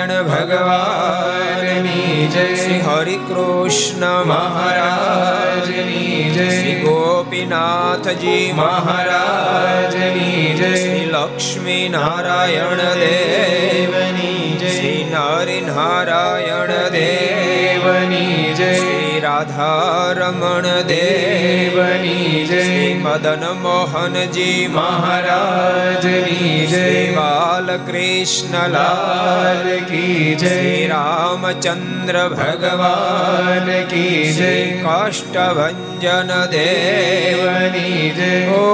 નારાયણ ભગવાનની જય. શ્રી હરિ કૃષ્ણ મહારાજની જય. શ્રી ગોપીનાથજી મહારાજની જય. શ્રી લક્ષ્મી નારાયણ દેવની જય. શ્રી નારી નારાયણ દેવની જય. રાધારમણ દેવની જય મદન મોહનજી મહારાજની જય બાલકૃષ્ણલાલ કી જય રામચંદ્ર ભગવાન કી જય કાષ્ટભન દેવની જય ઓ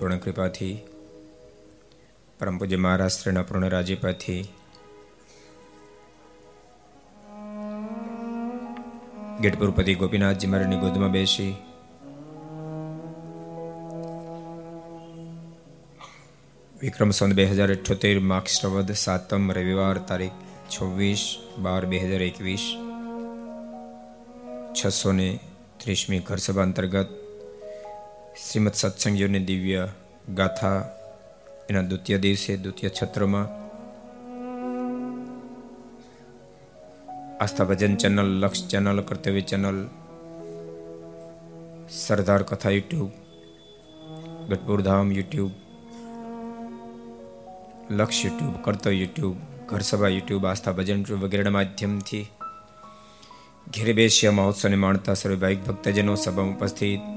પૂર્ણ કૃપાથી, પરમ પૂજ્ય મહારાષ્ટ્રના પૂર્ણ રાજ્યપાથી, ગેટપુરપતિ ગોપીનાથજી મારાની ગોદમાં બેસી, વિક્રમ સંત બે હજાર અઠ્યોતેર માક્ષવદ સાતમ રવિવાર તારીખ છવ્વીસ બાર બે હજાર એકવીસ, છસો ને ત્રીસમી ઘરસભા અંતર્ગત શ્રીમદ સત્સંગીઓની દિવ્ય ગાથા એના દ્વિતીય દિવસે, દ્વિતીય છત્રમાં. Aastha Bhajan channel, Laksh channel, Kartavya channel, Sardar Katha YouTube Gadhpurdham YouTube, Laksh YouTube, Kartavya YouTube Ghar Sabha YouTube, આસ્થા ભજન વગેરેના માધ્યમથી ઘેરે બેસ્યા મહોત્સવને માણતા સર્વે ભાઈક ભક્તજનો સભામાં ઉપસ્થિત.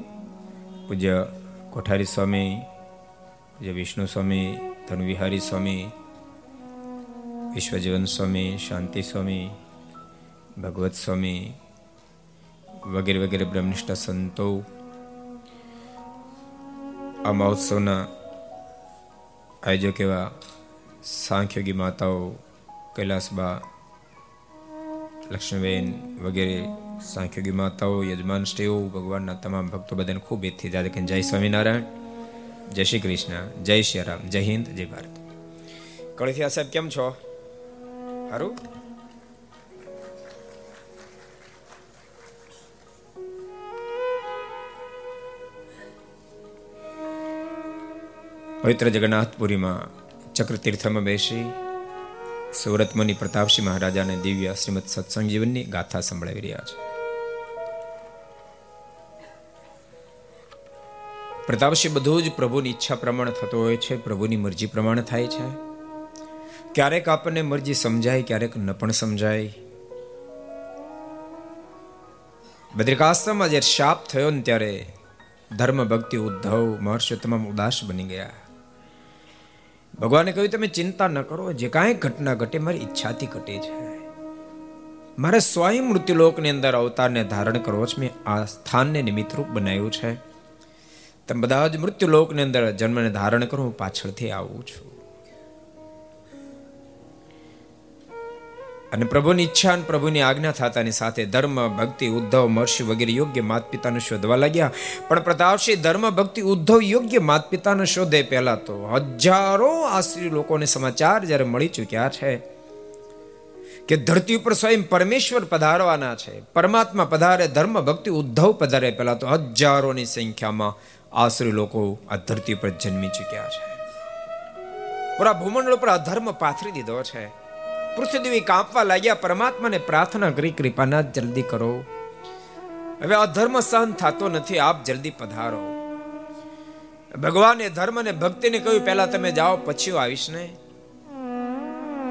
પૂજ્ય કોઠારી સ્વામી, પૂજ્ય વિષ્ણુ સ્વામી, ધનવિહારી સ્વામી, વિશ્વજીવન સ્વામી, શાંતિ સ્વામી, ભગવત સ્વામી વગેરે વગેરે બ્રહ્મનિષ્ઠ સંતો આ મહોત્સવના આયોજક એવા સાંખ્યોગી માતાઓ કૈલાસબા, લક્ષ્મીબેન વગેરે સાંખ્યોગી માતાઓ યજમાન શ્રીઓ ભગવાનના તમામ ભક્તો બધાને ખૂબ એથી જાદે કે જય સ્વામિનારાયણ, જય શ્રી કૃષ્ણ, જય શ્રી રામ, જય હિન્દ, જય ભારત. કળથિયા સાહેબ, કેમ છો? સારું પવિત્ર જગન્નાથપુરીમાં ચક્રતીર્થમાં બેસી સુરત મુનિ પ્રતાપસિંહ મહારાજાને દિવ્ય શ્રીમદ સત્સંગ જીવનની ગાથા સંભળાવી રહ્યા છે. પ્રતાપસિંહ બધું જ પ્રભુની ઈચ્છા પ્રમાણે થતો હોય છે, પ્રભુની મરજી પ્રમાણે થાય છે. ક્યારેક આપણને મરજી સમજાય, ક્યારેક ન પણ સમજાય. બદ્રિકાશ્રમમાં જ્યારે શાપ થયો ને ત્યારે ધર્મ ભક્તિ ઉદ્ધવ મહર્ષિ તમામ ઉદાસ બની ગયા. ભગવાને કહ્યું, તમે ચિંતા ન કરો, જે કાંઈ ઘટના ઘટે, મારી ઈચ્છાથી ઘટે છે. મારે સ્વયં મૃત્યુલોકની અંદર અવતારને ધારણ કરવો છે, મેં આ સ્થાનને નિમિત્તરૂપ બનાવ્યું છે. તમે બધા જ મૃત્યુ લોકની અંદર જન્મને ધારણ કરો, હું પાછળથી આવું છું. અને પ્રભુની ઈચ્છા અને પ્રભુની આજ્ઞા થતાની સાથે ધર્મ, ભક્તિ, ઉદ્ધવ મર્ષિ વગેરે યોગ્ય માત પિતાને શોધવા લાગ્યા. પણ પ્રતાપસિંહ ધર્મ, ભક્તિ, ઉદ્ધવ યોગ્ય માત પિતાને શોધે પહેલા તો હજારો આશ્રી લોકોને સમાચાર જ્યારે મળી ચૂક્યા છે કે ધરતી ઉપર સ્વયં પરમેશ્વર પધારવાના છે, પરમાત્મા પધારે, ધર્મ, ભક્તિ, ઉદ્ધવ પધારે પહેલા તો હજારોની સંખ્યામાં આશ્રી લોકો આ ધરતી પર જન્મી ચૂક્યા છે. પૂરા ભૂમંડળ ઉપર અધર્મ પાથરી દીધો છે. પૃથ્વી કાપવા લાગ્યા, પરમાત્માને પ્રાર્થના કરી, કૃપાના, જલ્દી કરો. હવે અધર્મ સહન થતો નથી, આપ જલ્દી પધારો. ભગવાને ધર્મ અને ભક્તિને કહ્યું, પહેલા તમે જાઓ પછી આવીશ ને.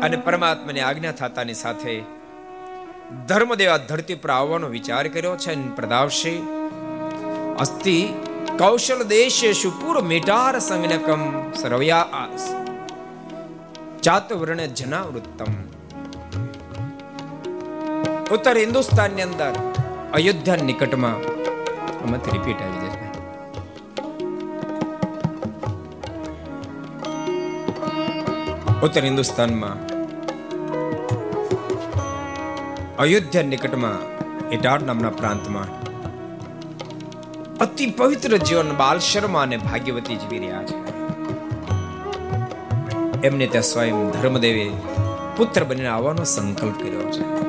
અને પરમાત્માની આજ્ઞા થતાની સાથે ધર્મદેવ આ ધરતી પર આવવાનો વિચાર કર્યો છે અને અસ્તિ કૌશલ દેશેશુ પૂર મેટાર સંવિનકમ સર્વયા ચાતવર્ણ જનાવૃત્તમ ઉત્તર હિન્દુસ્તાનની અંદર અયોધ્યા નિકટમાં આમાંથી રિપીટ આવી જશે ઉત્તર હિન્દુસ્તાનમાં અયોધ્યા નિકટમાં એટાર નામના પ્રાંતમાં અતિ પવિત્ર જીવન બાલ શર્મા અને ભાગ્યવતી જીવી રહ્યા છે. એમને ત્યાં સ્વયં ધર્મદેવે પુત્ર બનીને આવવાનો સંકલ્પ કર્યો છે.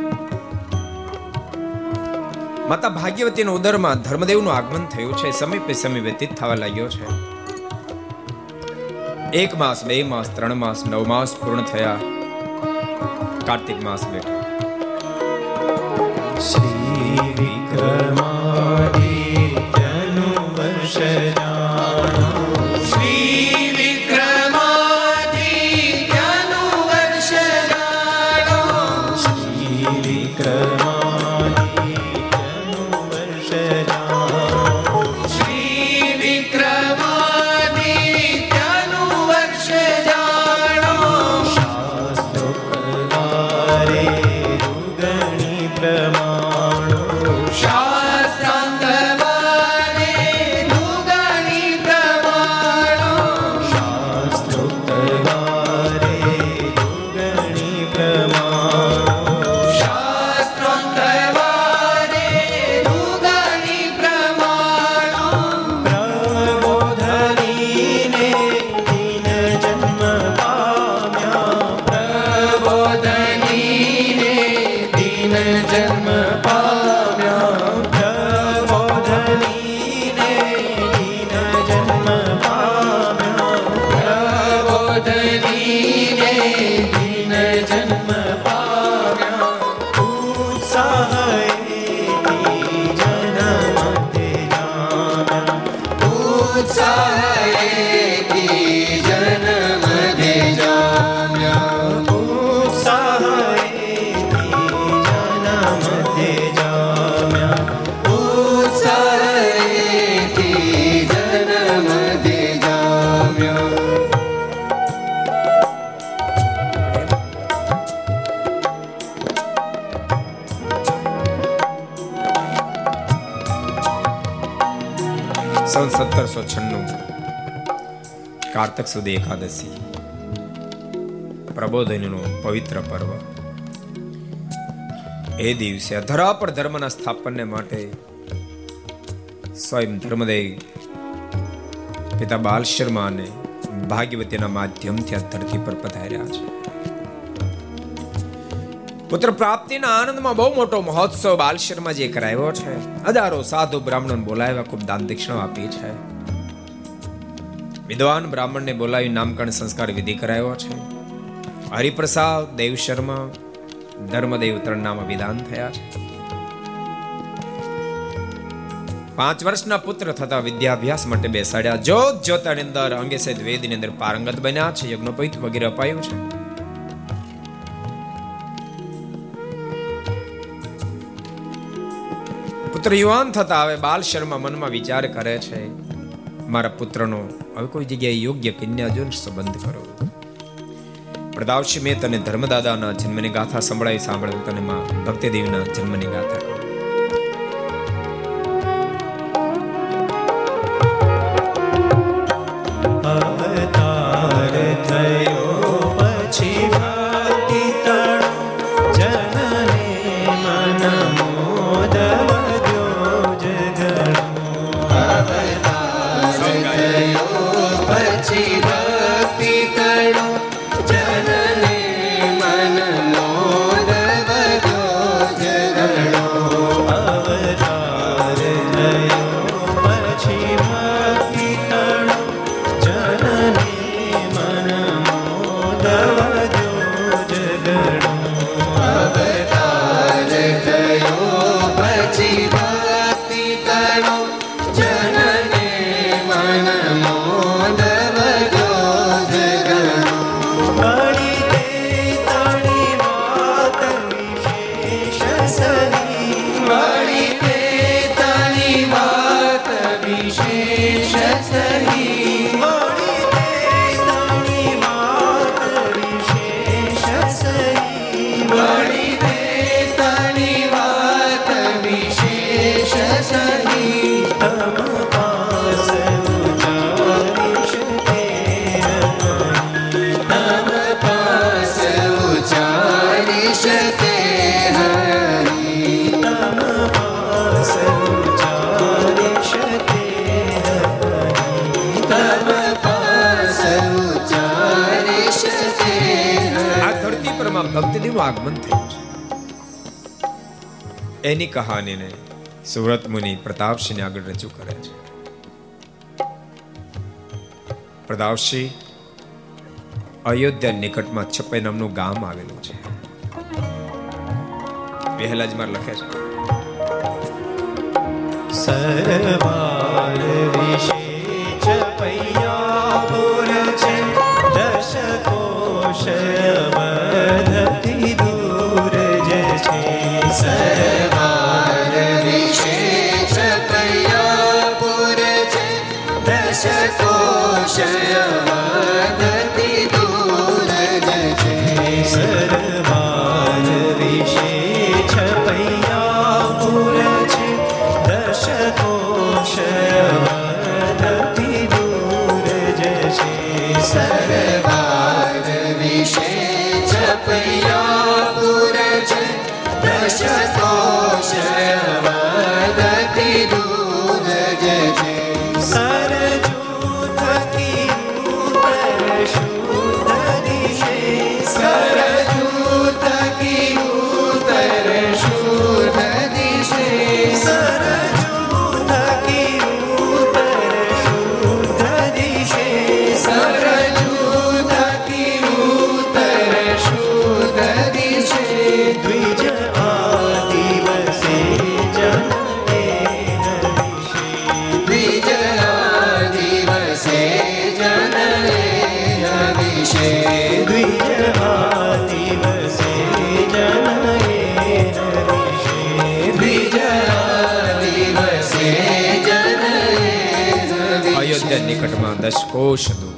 માતા ભાગ્યવતીના ઉદરમાં ધર્મદેવનું આગમન થયું છે સમય પે સમય વ્યતીત થવા લાગ્યો છે. એક માસ, બે માસ, ત્રણ માસ, નવ માસ પૂર્ણ થયા. કાર્તિક માસ બેઠો. શ્રી વિક્રમાદિત્યનું વર્ષ કારતક સુધી એકાદશી પ્રબોધનનું પવિત્ર પર્વ એ દિવસે ધરા પર ધર્મના સ્થાપનને માટે સ્વયં ધર્મદેવ પિતા બાલ શર્મા ભાગ્યવતીના માધ્યમથી આ ધરતી પર પધાર્યા છે પુત્ર પ્રાપ્તિના આનંદમાં બહુ મોટો મહોત્સવ બાલ શર્મા જે કરાવ્યો છે હજારો સાધુ બ્રાહ્મણોને બોલાવ્યા ખૂબ દાન દક્ષિણા આપી છે વિદ્વાન બ્રાહ્મણને બોલાવી નામકરણ સંસ્કાર વિધિ કરાયો છે. હરિપ્રસાદ, દેવ શર્મા, ધર્મદેવ ત્રણ નામ વિધાન થયા છે. પાંચ વર્ષના પુત્ર થતા વિદ્યાભ્યાસ માટે બેસાડ્યા. જોત જોતાની અંદર અંગે સહિત વેદની અંદર પારંગત બન્યા છે. યજ્ઞોપૈત વગેરે અપાયું છે. પુત્ર યુવાન થતા હવે બાલ શર્મા મનમાં વિચાર કરે છે. મારા પુત્રનો હવે કોઈ જગ્યાએ યોગ્ય કન્યા જો સંબંધ કરો. પ્રદાવશી મેં તને ધર્મદાદાના જન્મની ગાથા સંભળાવી સાંભળ્યું તને માં ભક્તિદેવીના જન્મની ગાથા કહાનીને સુરત મુનિ પ્રતાપસિંહ આગળ રજૂ કરે છે. પ્રતાપસિંહ અયોધ્યા નિકટમાં છપ્પે નામનું ગામ આવેલું છે. પહેલા જ મારે લખે છે. સરવાર વિશે ચપૈયા પુર છે. દશ કોશ મધથી દૂર જ છે. સરવાર નિકટમાં દસ કોશ દૂર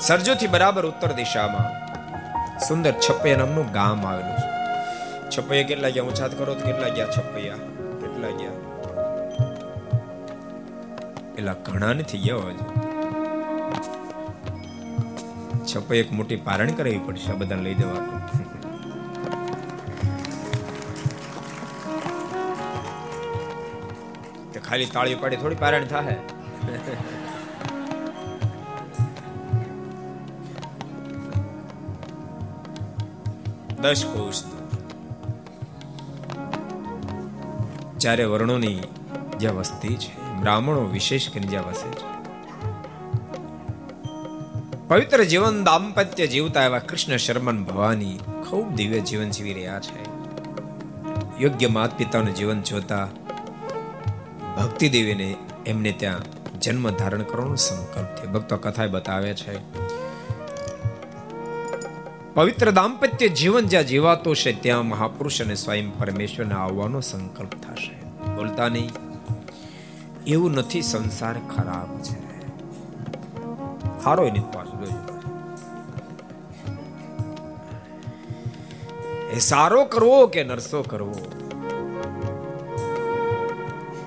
સરજોથી બરાબર ઉત્તર દિશામાં સુંદર છપૈયા નામનું ગામ આવેલું છે. છપૈયા કેટલા ગયા? ઊંચાત કરો તો કેટલા ગયા છપૈયા? કેટલા ગયા? એટલા ઘણા નથી ગયા હોય છપૈયા એક મોટી પારણ કરાવી પડશે, આ બધાને લઈ દેવાનું ખાલી તાળી પાડી થોડી પારણ થાય દસ કોષ ચારે વર્ણોની જ્યાં વસ્તી છે, બ્રાહ્મણો વિશેષ કરીને જ્યાં વસે છે. પવિત્ર જીવન દાંપત્ય જીવતા એવા કૃષ્ણ શર્મન ભવાની ખૂબ દિવ્ય જીવન જીવી રહ્યા છે. યોગ્ય માત પિતાનું જીવન જોતા ભક્તિ દેવીને એમને ત્યાં જન્મ ધારણ કરવાનો સંકલ્પ થયો. ભક્તો કથા બતાવે છે પવિત્ર દાંપત્ય જીવન જ્યાં જીવાતો છે, ત્યાં મહાપુરુષ અને સ્વયં પરમેશ્વરને આવવાનો સંકલ્પ થશે. બોલતા નહીં. એવું નથી, સંસાર ખરાબ છે. હારો એની પાછું. એ સારો કરવો કે નરસો કરવો?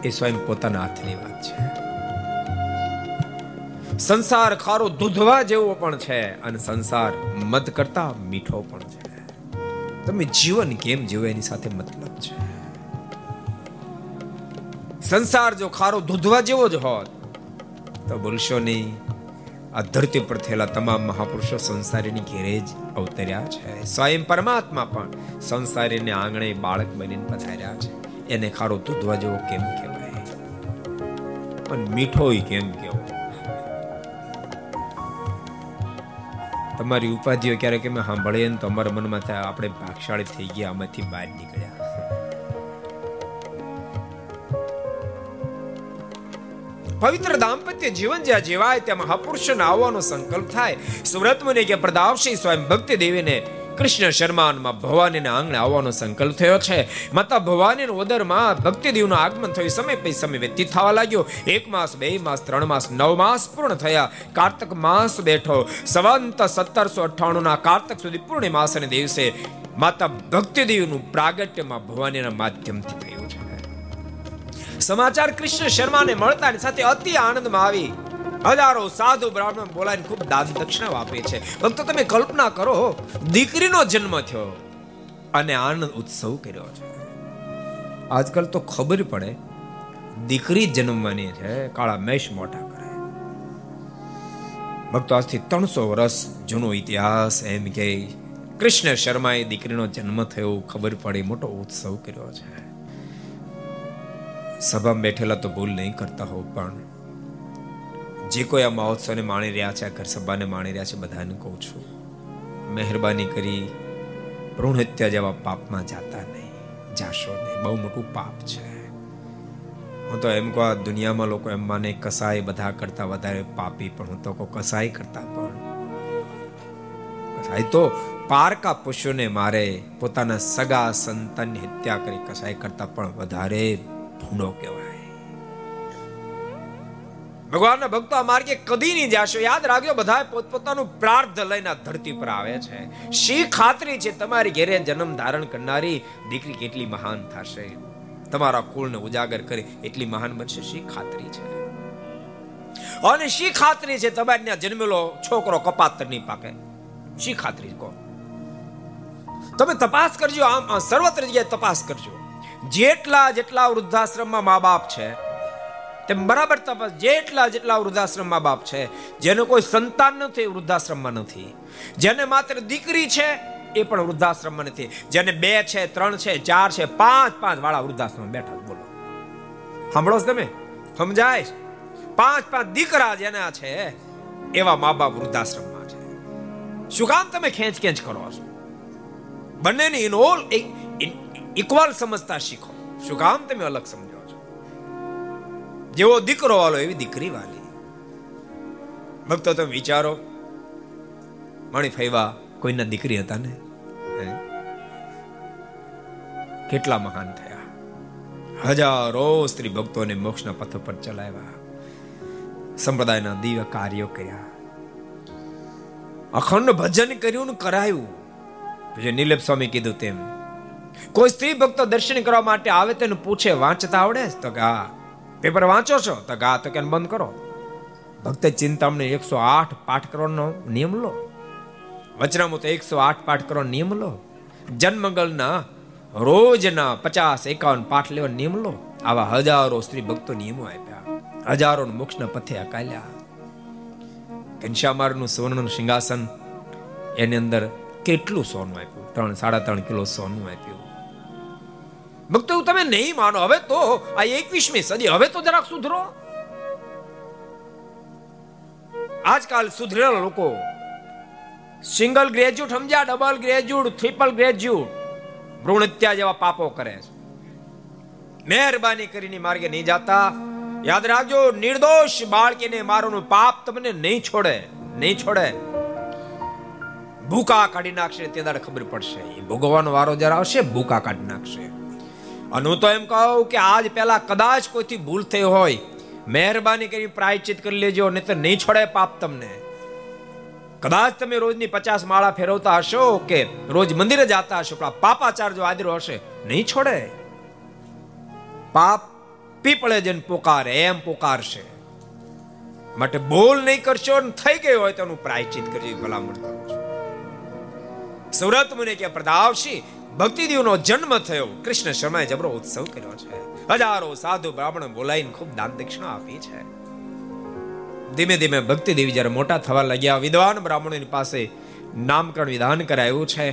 એ સ્વયં પોતાના હાથની વાત છે. સંસાર ખારો દૂધવા જેવો પણ છે અને સંસાર મત કરતા મીઠો પણ છે. તમે જીવન કેમ જીવો એની સાથે મતલબ છે? સંસાર જો ખારો દૂધવા જેવો જ હોત, તો બોલશો નહીં. આ ધરતી પર થયેલા તમામ મહાપુરુષો સંસારીની ઘેરે જ અવતર્યા છે. સ્વયં પરમાત્મા પણ સંસારીને આંગણે બાળક બનીને પધાર્યા છે. એને ખારો દૂધવા જેવો કેમ કહેવાય? પણ મીઠો કેમ કેવો તમારી ઉપાધિઓ ક્યારેક અમે સાંભળીએ ને તો અમારા મનમાં થાય, આપણે ભાગશાળી થઈ ગયા, આમાંથી બહાર નીકળ્યા. પવિત્ર દાંપત્ય જીવન જ્યાં જીવાય ત્યાં મહાપુરુષોને આવવાનો સંકલ્પ થાય. સુરત મુનિ કે પ્રદાવશી સ્વયં ભક્તિ દેવીને કૃષ્ણ શર્માનમાં ભવાનીના આંગણે આવવાનો સંકલ્પ થયો છે. માતા ભવાનીના ઉદરમાં ભક્તિદેવનું આગમન થયું. સમય પછી સમય વ્યતીત થવા લાગ્યો. એક માસ, બે માસ, ત્રણ માસ, નવ માસ પૂર્ણ થયા. કાર્તક માસ બેઠો. સવંત સત્તરસો અઠ્ઠાણું ના કાર્તક સુધી પૂર્ણિમાસને દિવસે માતા ભક્તિદેવનું પ્રાગટ્યમાં ભવાનીના માધ્યમથી થયું છે. સમાચાર કૃષ્ણ શર્માને મળતાની સાથે અતિ આનંદમાં આવી. હજારો સાધુ બ્રાહ્મણ બોલાવીને ખૂબ દાન દક્ષિણા આપે છે. ભક્તો, તમે કલ્પના કરો, દીકરીનો જન્મ થયો અને આનંદ ઉત્સવ કર્યો છે. આજકાલ તો ખબર પડે, દીકરી જન્મવાની છે, કાળા મેષ મોટા કરે. ભક્તો, આજથી ત્રણસો વર્ષ જૂનો ઇતિહાસ એમ કે કૃષ્ણ શર્માએ દીકરીનો જન્મ થયો, ખબર પડે, મોટો ઉત્સવ કર્યો છે. સભામાં બેઠેલા તો ભૂલ નહીં કરતા હો પણ જે કોઈ આ મહોત્સવને માણી રહ્યા છે, આ ઘર સભાને માણી રહ્યા છે, બધાને કહું છું, મહેરબાની કરી ભ્રૂણ હત્યા જેવા પાપમાં જાતા નહીં, જાશો નહીં. બહુ મોટું પાપ છે. હું તો એમ કહું દુનિયામાં લોકો એમ માને કસાય બધા કરતા વધારે પાપી પણ. હું તો કહું કસાય કરતા પણ. કસાય તો પારકા પશુને મારે પોતાના સગા સંતાનની હત્યા કરી કસાય કરતા પણ વધારે ભૂંડો કહેવાય. ભગવાનના ભક્તો માર્ગે કદી નહીં જાશો. યાદ રાખજો બધા પોતપોતાનું પ્રાર્થ લઈને ધરતી પર આવે છે. શી ખાતરી છે તમારી ઘેરે જન્મ ધારણ કરનારી દીકરી કેટલી મહાન થશે? તમારા કુળને ઉજાગર કરી એટલી મહાન બનશે? શી ખાતરી છે? અને શી ખાતરી છે તમારે ત્યાં જન્મેલો છોકરો કપાતર નહીં પાકે? શી ખાતરી કહો તમે તપાસ કરજો, આમ સર્વત્ર જગ્યાએ તપાસ કરજો. જેટલા જેટલા વૃદ્ધાશ્રમમાં મા બાપ છે તેમ બરાબર તપાસ જેટલા જેટલા વૃદ્ધાશ્રમમાં બાપ છે, જેને કોઈ સંતાન નથી વૃદ્ધાશ્રમમાં નથી. જેને માત્ર દીકરી છે, એ પણ વૃદ્ધાશ્રમમાં નથી. જેને બે છે, ત્રણ છે, ચાર છે, પાંચ પાંચ વાળા વૃદ્ધાશ્રમ બેઠા બોલો. સાંભળો તમે? સમજાય પાંચ પાંચ દીકરા જેના છે, એવા મા બાપ વૃદ્ધાશ્રમમાં છે. શું કામ તમે ખેંચ ખેંચ કરો છો? બંનેની ઇનોલ ઇક્વલ સમજતા શીખો. શું કામ તમે અલગ સમજો જેવો દીકરો વાલો એવી દીકરી વાલી. ભક્તો, તમે વિચારો, મણી ફૈવા કોઈના દીકરી હતા ને? કેટલા મહાન થયા. હજારો સ્ત્રી ભક્તોને મોક્ષના પથ પર ચલાવ્યા. સંપ્રદાયના દિવ્ય કાર્યો કર્યા. અખંડ ભજન કર્યું ને કરાયું. પછી નીલપ સ્વામી કીધું તેમ, કોઈ સ્ત્રી ભક્તો દર્શન કરવા માટે આવે તેને પૂછે, વાંચતા આવડે? તો કે, હા. પેપર વાંચો છો? તો ગા તો કેન બંધ કરો. ભક્ત ચિંતામણી એકસો આઠ પાઠ કરવાનો નિયમ લો. વચનામૃત એકસો આઠ પાઠ કરવાનો નિયમ લો. જન્મગલના રોજના પચાસ એકાવન પાઠ લેવાનો નિયમ લો. આવા હજારો સ્ત્રી ભક્તો નિયમો આપ્યા. હજારો મોક્ષના પથે અકાલ્યા ઘનશ્યામારનું સોનનું સિંહાસન, એની અંદર કેટલું સોનું આપ્યું? ત્રણ, સાડા ત્રણ કિલો સોનું આપ્યું. ભક્તો તમે નહીં માનો. હવે તો આ એકવીસમી સદી. હવે તો જરાક સુધરો. આજકાલ સુધરેલા લોકો સિંગલ ગ્રેજ્યુએટ સમજ્યા, ડબલ ગ્રેજ્યુએટ ટ્રિપલ ગ્રેજ્યુએટ ભ્રૂણ હત્યા જેવા પાપો કરે છે. મહેરબાની કરીને માર્ગે નહીં જાતા. યાદ રાખજો, નિર્દોષ બાળકીને મારોનું પાપ તમને નહીં છોડે નહીં છોડે. ભૂકા કાઢી નાખશે તે દાડે ખબર પડશે. એ ભોગવવાનો વારો જરા આવશે, ભૂકા કાઢી નાખશે. અને હું તો એમ કહું કે આજ પહેલા કદાચ કોઈથી ભૂલ થઈ હોય, મહેરબાની કરી પ્રાયચિત કરી લેજો નહીં તો નહીં છોડે પાપ તમને. કદાચ તમે રોજની પચાસ માળા ફેરવતા હશો કે રોજ મંદિરે જતા હશો, પણ પાપાચાર જો આદરો હશે, નહીં છોડે પાપ પીપળે જન પોકાર, એમ પોકારશે. માટે બોલ નહીં કરશો થઈ ગયો હોય તેનું પ્રાયચિત કરજો ભલામણ કરું છું. સુરત મુને કે પ્રદાવશી ભક્તિદેવનો જન્મ થયો. કૃષ્ણ શર્માએ જબરો ઉત્સવ કર્યો છે. હજારો સાધુ બ્રાહ્મણ બોલાવીને ખૂબ દાન દક્ષિણા આપી છે. ધીમે ધીમે ભક્તિદેવી જ્યારે મોટા થવા લાગ્યા, વિદ્વાન બ્રાહ્મણોની પાસે નામકરણ વિધાન કરાયું છે.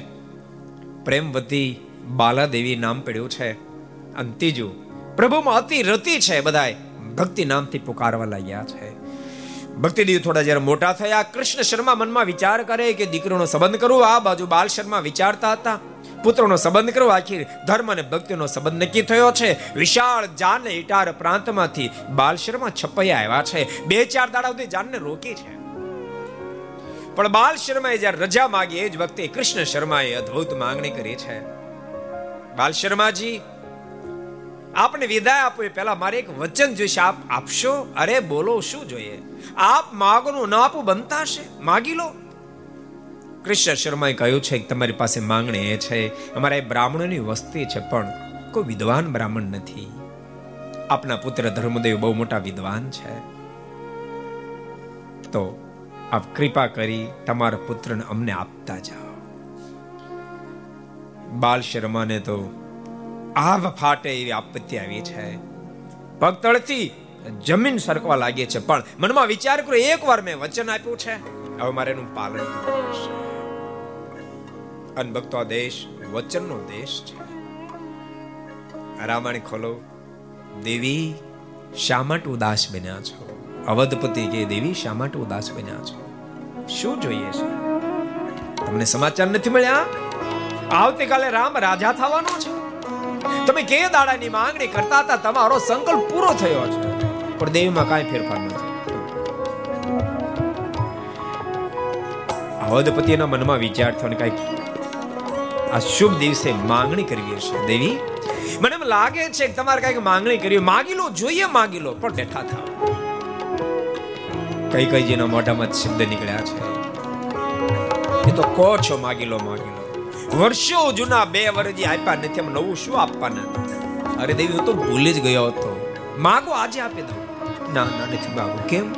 પ્રેમવતી બાલાદેવી નામ પડ્યું છે. અને ત્રીજું, પ્રભુમાં અતિ રતિ છે, બધાય ભક્તિ નામથી પુકારવા લાગ્યા છે. ભક્તિદેવ થોડા જ્યારે મોટા થયા, કૃષ્ણ શર્મા મનમાં વિચાર કરે કે દીકરીનો સંબંધ કરવો આ બાજુ બાલ શર્મા વિચારતા હતા. પુત્રનો સંબંધ કરવો આખી ધર્મ અને ભક્તિનો સંબંધ નક્કી થયો છે. વિશાળ જાન ઇટાર પ્રાંતમાંથી બાલશરમાં શર્મા છપૈયા આવ્યા છે. બે ચાર દાડા સુધી જાનને રોકી છે. પણ બાલ શર્માએ જ્યારે રજા માગી, એ જ વખતે કૃષ્ણ શર્માએ અદ્ભુત માંગણી કરી છે. બાલ શર્માજી આપને વિદાય આપો એ પહેલા મારે એક વચન જોઈશે. આપ આપશો? અરે બોલો, શું જોઈએ? આપ માગનું ન આપું, બનતા છે માગી લો. કૃષ્ણ શર્માએ કહ્યું છે કે તમારી પાસે માંગણી એ છે, અમારા એ બ્રાહ્મણોની વસ્તી છે, પણ કોઈ વિદ્વાન બ્રાહ્મણ નથી. આપના પુત્ર ધર્મદેવ બહુ મોટા વિદ્વાન છે. તો આપ કૃપા કરી તમારા પુત્રને અમને આપતા જાઓ. બાલ શર્માને તો આભ ફાટે એવી આપત્તિ આવી છે. ભક્તળથી જમીન સરકવા લાગે છે, પણ મનમાં વિચાર કરો એકવાર મેં વચન આપ્યું છે. હવે મારે એનું પાલન કરવું પડશે અનભક્તો આ દેશ વચનનો દેશ છે. રામાયણ ખોલો. દેવી શા માટે ઉદાસ બન્યા છો? અવધપતિ કે દેવી શા માટે ઉદાસ બન્યા છો? શું જોઈએ છે? તમને સમાચાર નથી મળ્યા? આવતીકાલે રામ રાજા થવાનો છે. તમે કે દાડાની માંગણી કરતા હતા, તમારો સંકલ્પ પૂરો થયો છે. પણ દેવીમાં કાંઈ ફેરફાર નથી. અવધપતિના મનમાં વિચાર થયો ને આ શુભ દિવસે માંગણી કરવી હશે, દેવી. મને એમ લાગે છે કે તમારે કંઈક માંગણી કરવી માગી લો જોઈએ માગી લો પણ બેઠા થાવ. કઈ કઈ જેના મોઢામાં શબ્દ નીકળ્યા છે. એ તો કહો છો માગી લો માગી લો વર્ષો જૂના બે વર્ષ આપ્યા નથી, એમ નવું શું આપવાના? અરે દેવી, હું તો ભૂલી જ ગયો હતો. માગો આજે આપી દઉં. ના ના, નથી માગું. કેમ?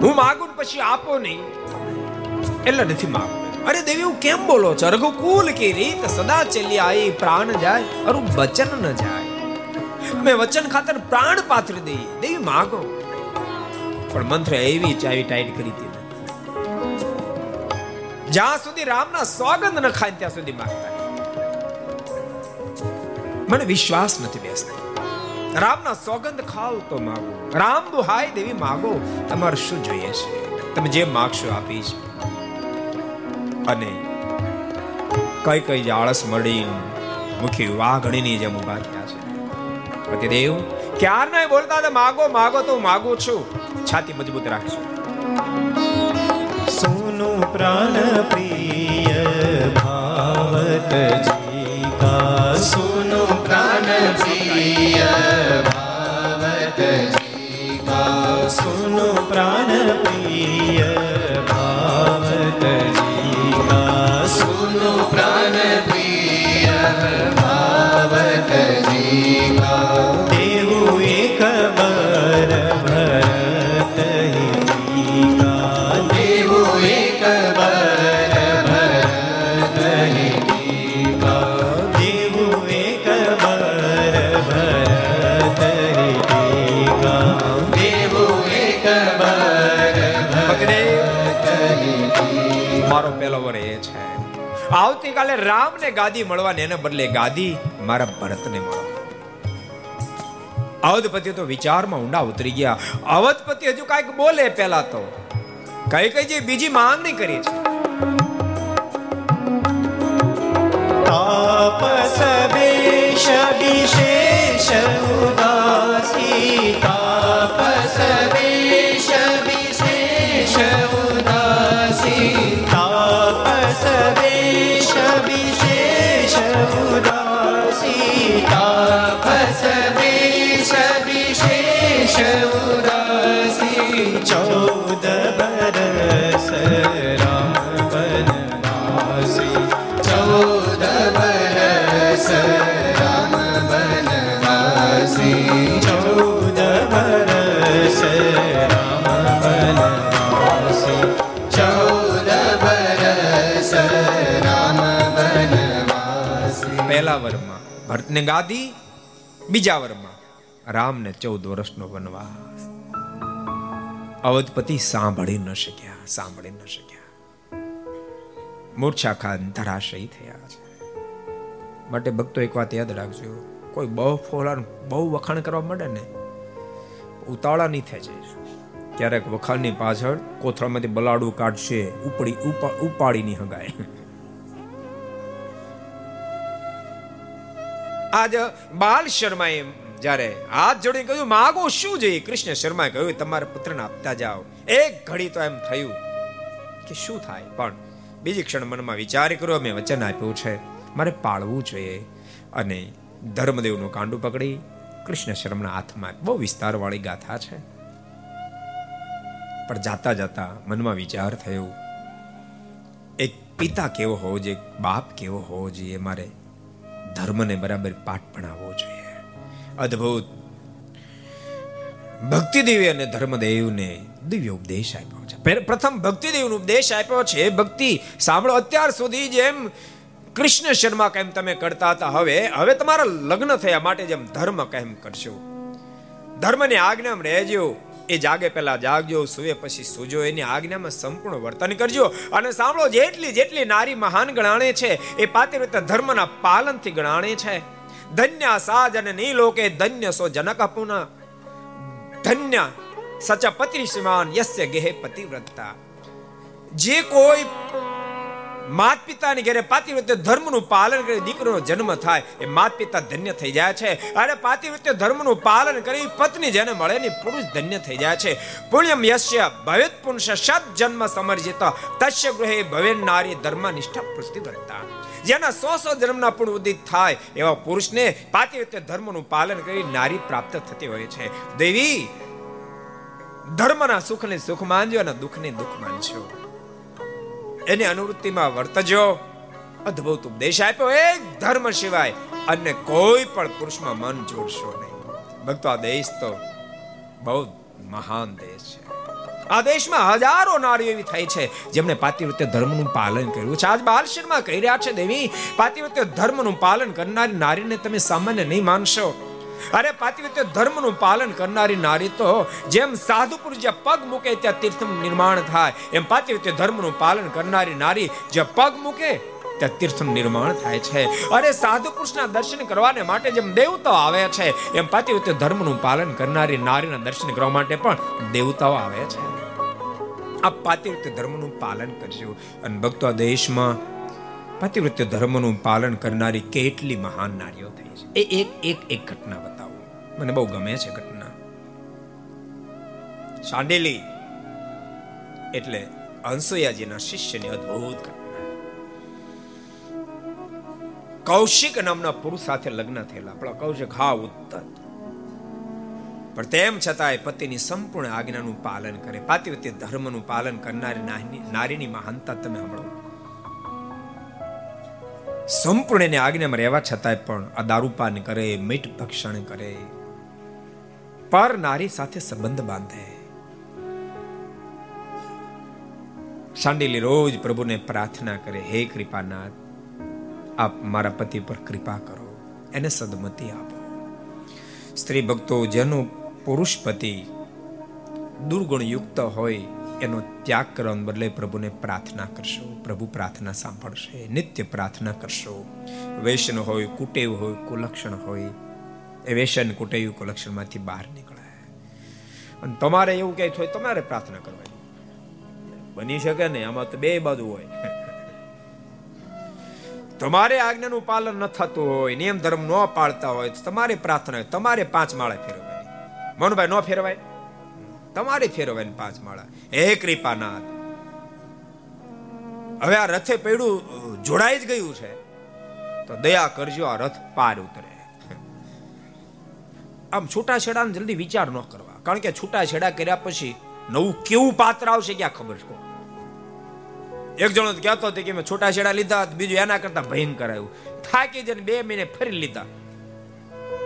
હું માગું પછી આપો નહીં. એટલે નથી માગું. અરે દેવી, હું કેમ બોલો છો? રઘુકુલ કી રીત સદા ચલી આઈ પ્રાણ જાય, અરુ વચન ન જાય. મેં વચન ખાતર પ્રાણ પાથરી દઈ. દેવી, માગો. પણ મંત્ર એવી ચાવી ટાઈટ કરી દીધી જ્યાં સુધી રામના સોગંદ ન ખાય ત્યાં સુધી માંગતા મને વિશ્વાસ નથી બેસતો. રામના સોગંદ ખાવ તો માગો. રામ દુહાય, દેવી, માગો. તમારે શું જોઈએ છે? તમે જે માગશો આપીશ અને કઈ કઈ જે આળસ મળી મુખી વાઘણીની જેમ ઊભા થયા છે. પતિદેવ ક્યાર નહીં બોલતા તો માગો માગો તો, માગું છું. છાતી મજબૂત રાખજો. સોનો પ્રાણ પ્રિય ભાવત જી કા સોનો પ્રાણ પ્રિય ભાવત જી કા સોનો પ્રાણ પ્રિય ભાવત જી આવતીકાલે રામને ગાદી મળવાની એને બદલે ગાદી મારા ભરતને મળો અવધપતિ તો વિચારમાં ઊંડા ઉતરી ગયા. અવધપતિ હજુ કાંઈક બોલે પહેલા તો. કઈ કઈ જે બીજી માંગણી કરી છે. તાપસ વિશેષ પહેલા વરમાં ભરતને ગાદી, બીજા વરમાં રામને ચૌદ વર્ષનો વનવાસ. અવધપતિ સાંભળી ન શક્યા, સાંભળી ન શક્યા. મૂર્છા ખાન ધરાશયી થયા છે. માટે ભક્તો એક વાત યાદ રાખજો, કોઈ બહુ ફોલા બહુ વખાણ કરવા માંડે ને ઉતાળા નહીં થઈ જાય. ક્યારેક વખાણની પાછળ કોથળામાંથી બલાડું કાઢશે, ઉપડી ઉપાડી ની હગાય આજ બાલ શર્માએ જ્યારે હાથ જોડી કહ્યું, માગો શું જોઈએ કૃષ્ણ શર્માએ કહ્યું, તમારા પુત્રને આપતા જાઓ. એક ઘડી તો એમ થયું કે શું થાય? પણ બીજી ક્ષણ મનમાં વિચાર કર્યો, મેં વચન આપ્યું છે, મારે પાળવું જોઈએ અને ધર્મદેવનું કાંડું પકડી, કૃષ્ણ શર્મના હાથમાં બહુ વિસ્તારવાળી ગાથા છે. પણ જાતા જાતા મનમાં વિચાર થયો. એક પિતા કેવો હોવો જોઈએ બાપ કેવો હોવો જોઈએ, મારે ધર્મને બરાબર પાઠ ભણાવવો જોઈએ. અદ્ભુત. ભક્તિદેવી અને ધર્મદેવને દિવ્ય ઉપદેશ આપ્યો છે. પ્રથમ ભક્તિદેવનો ઉપદેશ આપ્યો છે, ભક્તિ સાંભળો અત્યાર સુધી જેમ કૃષ્ણ શર્મા કેમ તમે કરતા હતા, હવે હવે તમારા લગ્ન થયા માટે જેમ ધર્મ કેમ કરશો? ધર્મની આજ્ઞામાં રહેજો એ જાગે પહેલા જાગજો સુવે પછી સુજો, એની આજ્ઞામાં સંપૂર્ણ વર્તન કરજો. અને સાંભળો, જેટલી જેટલી નારી મહાન ગણાણે છે, એ પાતિવ્રત્ય ધર્મના પાલનથી ગણાણે છે. ધન્ય સાજ અને નહીં લોકે ધન્ય સો જનક અપુના. ધન્ય સચ પતિ શ્રીમાન યસ્ય ગેહે પતિવ્રતા. જે કોઈ માત પિતાની ઘેરે પાતિવ્રત્ય ધર્મનું પાલન કરી દીકરીનો જન્મ થાય, એ માત પિતા ધન્ય થઈ જાય છે. અને પાતિવ્રત્ય ધર્મનું પાલન કરી પત્ની જેને મળે ને પુરુષ ધન્ય થઈ જાય છે. પુણ્યમ યશ્ય ભવેત પુરુષ સત જન્મ સમર્જિત, તસ્ય ગૃહે ભવે નારી ધર્મ નિષ્ઠા પુષ્ટિવ્રતા જેના સો સો જન્મના પુણ્ય ઉદિત થાય, એવા પુરુષને પાતિવ્રત્ય ધર્મનું પાલન કરી નારી પ્રાપ્ત થતી હોય છે. દેવી, ધર્મના સુખને સુખ માનજો અને દુઃખને દુઃખ માનજો. એની અનુવૃત્તિમાં વર્તજો. અદ્ભુત ઉપદેશ આપ્યો એક ધર્મ સિવાય અને કોઈ પણ પુરુષમાં મન જોડશો નહીં. ભક્તો, આ દેશ તો બહુ મહાન દેશ છે. આ દેશમાં હજારો નારીઓ એવી થઈ છે, જેમણે પાતિવૃત્ય ધર્મનું પાલન કર્યું છે. આજ બાલશીરમાં કહી રહ્યા છે દેવી, પાતિવૃત્ય ધર્મનું પાલન કરનારી નારીને તમે સામાન્ય નહીં માનશો. અરે પાતિવ્રત્ય ધર્મનું પાલન કરનારી નારી તો જેમ સાધુ પુરુષ જે પગ મૂકે ત્યાં તીર્થનું નિર્માણ થાય, એમ પાતિવ્રત્ય ધર્મનું પાલન કરનારી નારી જે પગ મૂકે ત્યાં તીર્થનું નિર્માણ થાય છે. અરે સાધુ પુરુષના દર્શન કરવાને માટે જેમ દેવતાઓ આવે છે, એમ પાતિવ્રત્ય ધર્મનું પાલન કરનારી નારીના દર્શન કરવા માટે પણ દેવતાઓ આવે છે. આ પાતિવૃત્ય ધર્મનું પાલન કરજો. અને ભક્તો આ દેશમાં પાતિવૃત્ય ધર્મનું પાલન કરનારી કેટલી મહાન નારીઓ એ એક એક એક ઘટના બતાવો. મને બહુ ગમે છે ઘટના. સાંડેલી એટલે અંસુયાજીના શિષ્યની અદ્ભુત ઘટના. કૌશિક નામના પુરુષ સાથે લગ્ન થયેલા. આપણા કૌશિક હા, ઉત્તર. પણ તેમ છતાંય પતિની સંપૂર્ણ આજ્ઞાનું પાલન કરે. પાતિવતી ધર્મનું પાલન કરનારી નારીની મહાનતા તમે સાંભળો. સંપૂર્ણ એની આજ્ઞામાં રહેવા છતાંય પણ આ દારૂપાન કરે, મીઠ ભક્ષણ કરે. પર નારી સાથે સંબંધ બાંધે. શાંડિલી રોજ પ્રભુને પ્રાર્થના કરે, હે કૃપાનાથ, આપ મારા પતિ પર કૃપા કરો, એને સદમતી આપો. સ્ત્રી ભક્તો જેનો પુરુષ પતિ દુર્ગુણયુક્ત હોય એનો ત્યાગ કરવાને બદલે પ્રભુને પ્રાર્થના કરશો. પ્રભુ પ્રાર્થના સાંભળશે, નિત્ય પ્રાર્થના કરશો. વેસન હોય, કુટેવ હોય, કુલક્ષણ હોય, એ વેસન કુટેવ, કુલક્ષણમાંથી બહાર નીકળે અને તમારે એવું કહે હોય તમારે પ્રાર્થના કરવાની. બની શકે ને, આમાં તો બે બાજુ હોય. તમારે આજ્ઞાનું પાલન ન થતું હોય, નિયમ ધર્મ ન પાળતા હોય તમારે પ્રાર્થના તમારે પાંચ માળા ફેરવવાની. મનુભાઈ, ન ફેરવાય? તમારે ફેરવાય પાંચ માળા. હે કૃપાનાથ. હવે આ રથે પૈડું જોડાઈ જ ગયું છે. તો દયા કરજો, આ રથ પાર ઉતરે. આમ છૂટાછેડા જલ્દી વિચાર ન કરવા. કારણ કે છૂટાછેડા કર્યા પછી નવું કેવું પાત્ર આવશે ક્યાં ખબર છે એક જણો કહેતો હતો કે મેં છૂટાછેડા લીધા બીજું એના કરતા ભયંકર આવ્યું. થાકી જઈને બે મહિને ફરી લીધા.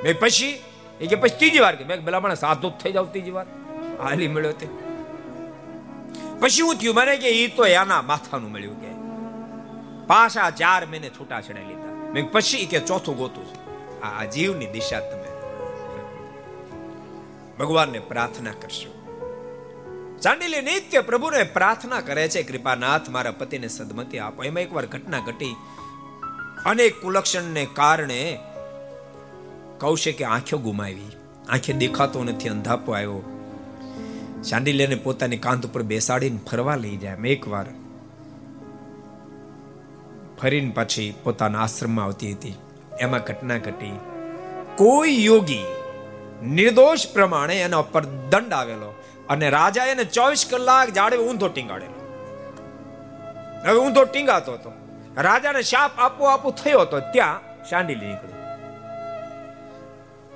મેં પછી, એ કે પછી ત્રીજી વાર કે મેં ભલા મને સાધુ થઈ જાવ ત્રીજી વાર. હાલી મળ્યો તે. પછી હું થયું, મને કે એ તો એના માથાનું મળ્યું કે. પાછા ચાર મહિને છૂટા છેડા લીધા. મેં પછી કે ચોથું ગોતું આ જીવની દિશા તમે. ભગવાનને પ્રાર્થના કરશો. ચાંડીલી નિત્ય પ્રભુને પ્રાર્થના કરે છે, કૃપાનાથ, મારા પતિને સદમતી આપો. એમાં એકવાર ઘટના ઘટી. અનેક કુલક્ષણને કારણે કૌશિકે આંખો ગુમાવી. આંખે દેખાતો નથી, અંધાપો આવ્યો. ચાંડિલ્યને પોતાની કાંધ ઉપર બેસાડીને ફરવા લઈ જાય. એમ એકવાર ફરીને પછી પોતાના આશ્રમમાં આવતી હતી. એમાં ઘટના ઘટી. કોઈ યોગી નિર્દોષ પ્રમાણે એના ઉપર દંડ આવેલો અને રાજા એને ચોવીસ કલાક જાડે ઊંધો ટીંગાડેલો. હવે ઊંધો ટીંગાતો હતો. રાજાને શાપ આપો આપો થયો હતો. ત્યાં શાંડિલી નીકળી.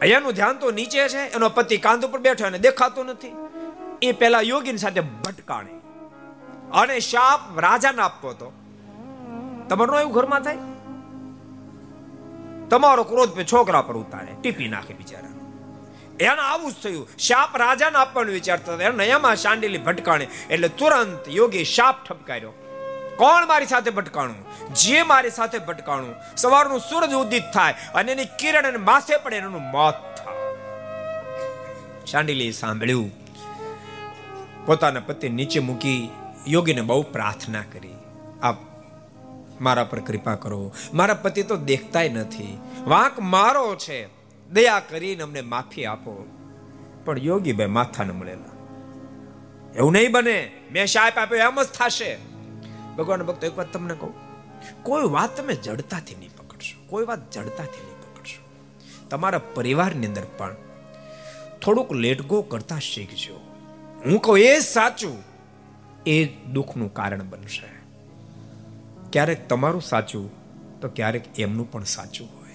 અહીંયાનું ધ્યાન તો નીચે છે. એનો પતિ કાંધ ઉપર બેઠો અને દેખાતો નથી. એ પહેલા યોગીની સાથે ભટકાણી. અને શાપ રાજાને આપતો હતો. તમારું એવું ઘરમાં થાય? તમારો ક્રોધ છોકરા પર ઉતારે, ટીપી નાખે બિચારા. એને આવું જ થયું. શાપ રાજાને આપવાનું વિચારતા હતા. એને એમાં શાંડિલી ભટકાણે. એટલે તુરંત યોગી શાપ ઠપકાર્યો. કોણ મારી સાથે ભટકાણું? જે મારી સાથે ભટકાણું? સવારનું સૂરજ ઉદિત થાય અને એની કિરણ અને માથે પડે એનું મોત થાય. શાંડિલી સાંભળ્યું. પોતાના પતિ નીચે મૂકી યોગીને બહુ પ્રાર્થના કરી. આપ મારા પર કૃપા કરો. મારા પતિ તો દેખતાય નથી. વાંક મારો છે. દયા કરીને અમને માફી આપો. પણ યોગી ભાઈ માથા ન મળેલા. એવું નહીં બને. મેં શાપ આપ્યો, એમ જ થશે. ભગવાન ભક્તો, એક વાત તમને કહું. કોઈ વાત તમે જડતાથી નહીં પકડશો. કોઈ વાત જડતાથી નહીં પકડશો. તમારા પરિવારની અંદર પણ થોડુંક લેટગો કરતા શીખજો. હું કહું, એ સાચું. એ દુઃખનું કારણ બનશે. ક્યારેક તમારું સાચું, તો ક્યારેક એમનું પણ સાચું હોય.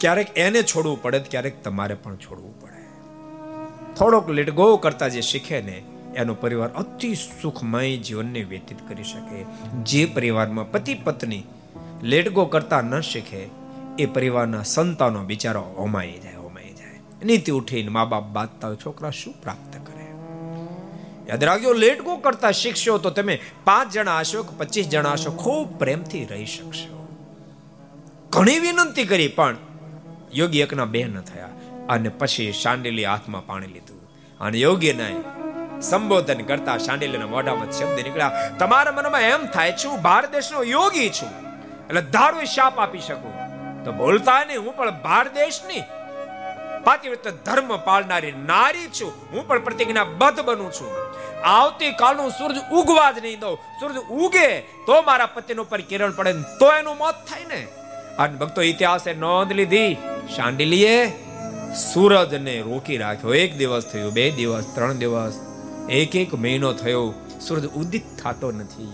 ક્યારેક એને છોડવું પડે ક્યારેક તમારે પણ છોડવું પડે. થોડોક લેટગો કરતા જે શીખે ને, એનો પરિવાર અતિ સુખમય જીવનને વ્યતીત કરી શકે. જે પરિવારમાં પતિ પત્ની લેટગો કરતા ન શીખે, એ પરિવારના સંતાનો બિચારો હોમાઈ જાય હોમાઈ જાય. નીતિ ઉઠીને મા બાપ બાંધતા હોય, છોકરા શું પ્રાપ્ત કરે? યાદ રાખજો, લેટ ગો કરતા શીખશો તો તમે પાંચ જણા હશો કે પચીસ જણા હશો, ખૂબ પ્રેમથી રહી શકશો. ઘણી વિનંતી કરી, પણ યોગી એકના બે ન થયા અને પછી શાંડિલી હાથમાં પાણી લીધું. અને યોગી નહીં સંબોધન કરતા શાંડિલીના મોઢામાં શબ્દ નીકળ્યા, તમારા મનમાં એમ થાય છું ભારત દેશનો યોગી છું. એટલે ધારો શાપ આપી શકું. તો બોલતા નહીં હું, પણ ભારત દેશની પાતિવ્રત ધર્મ પાળનારી નારી છું. હું પણ પ્રતિજ્ઞા બદ્ધ બનું છું. આવતી કાલનું સૂરજ ઉગવા જ નહીં દઉં. સૂરજ ઉગે તો મારા પતિનો પર કિરણ પડે તો એનું મોત થાય ને. અને ભક્તો, ઇતિહાસે નોંધ લીધી. શાંડિલીએ સૂરજને રોકી રાખ્યો. એક દિવસ થયો, બે દિવસ, ત્રણ દિવસ એક એક મહિનો થયો. સૂરજ ઉદિત થતો નથી.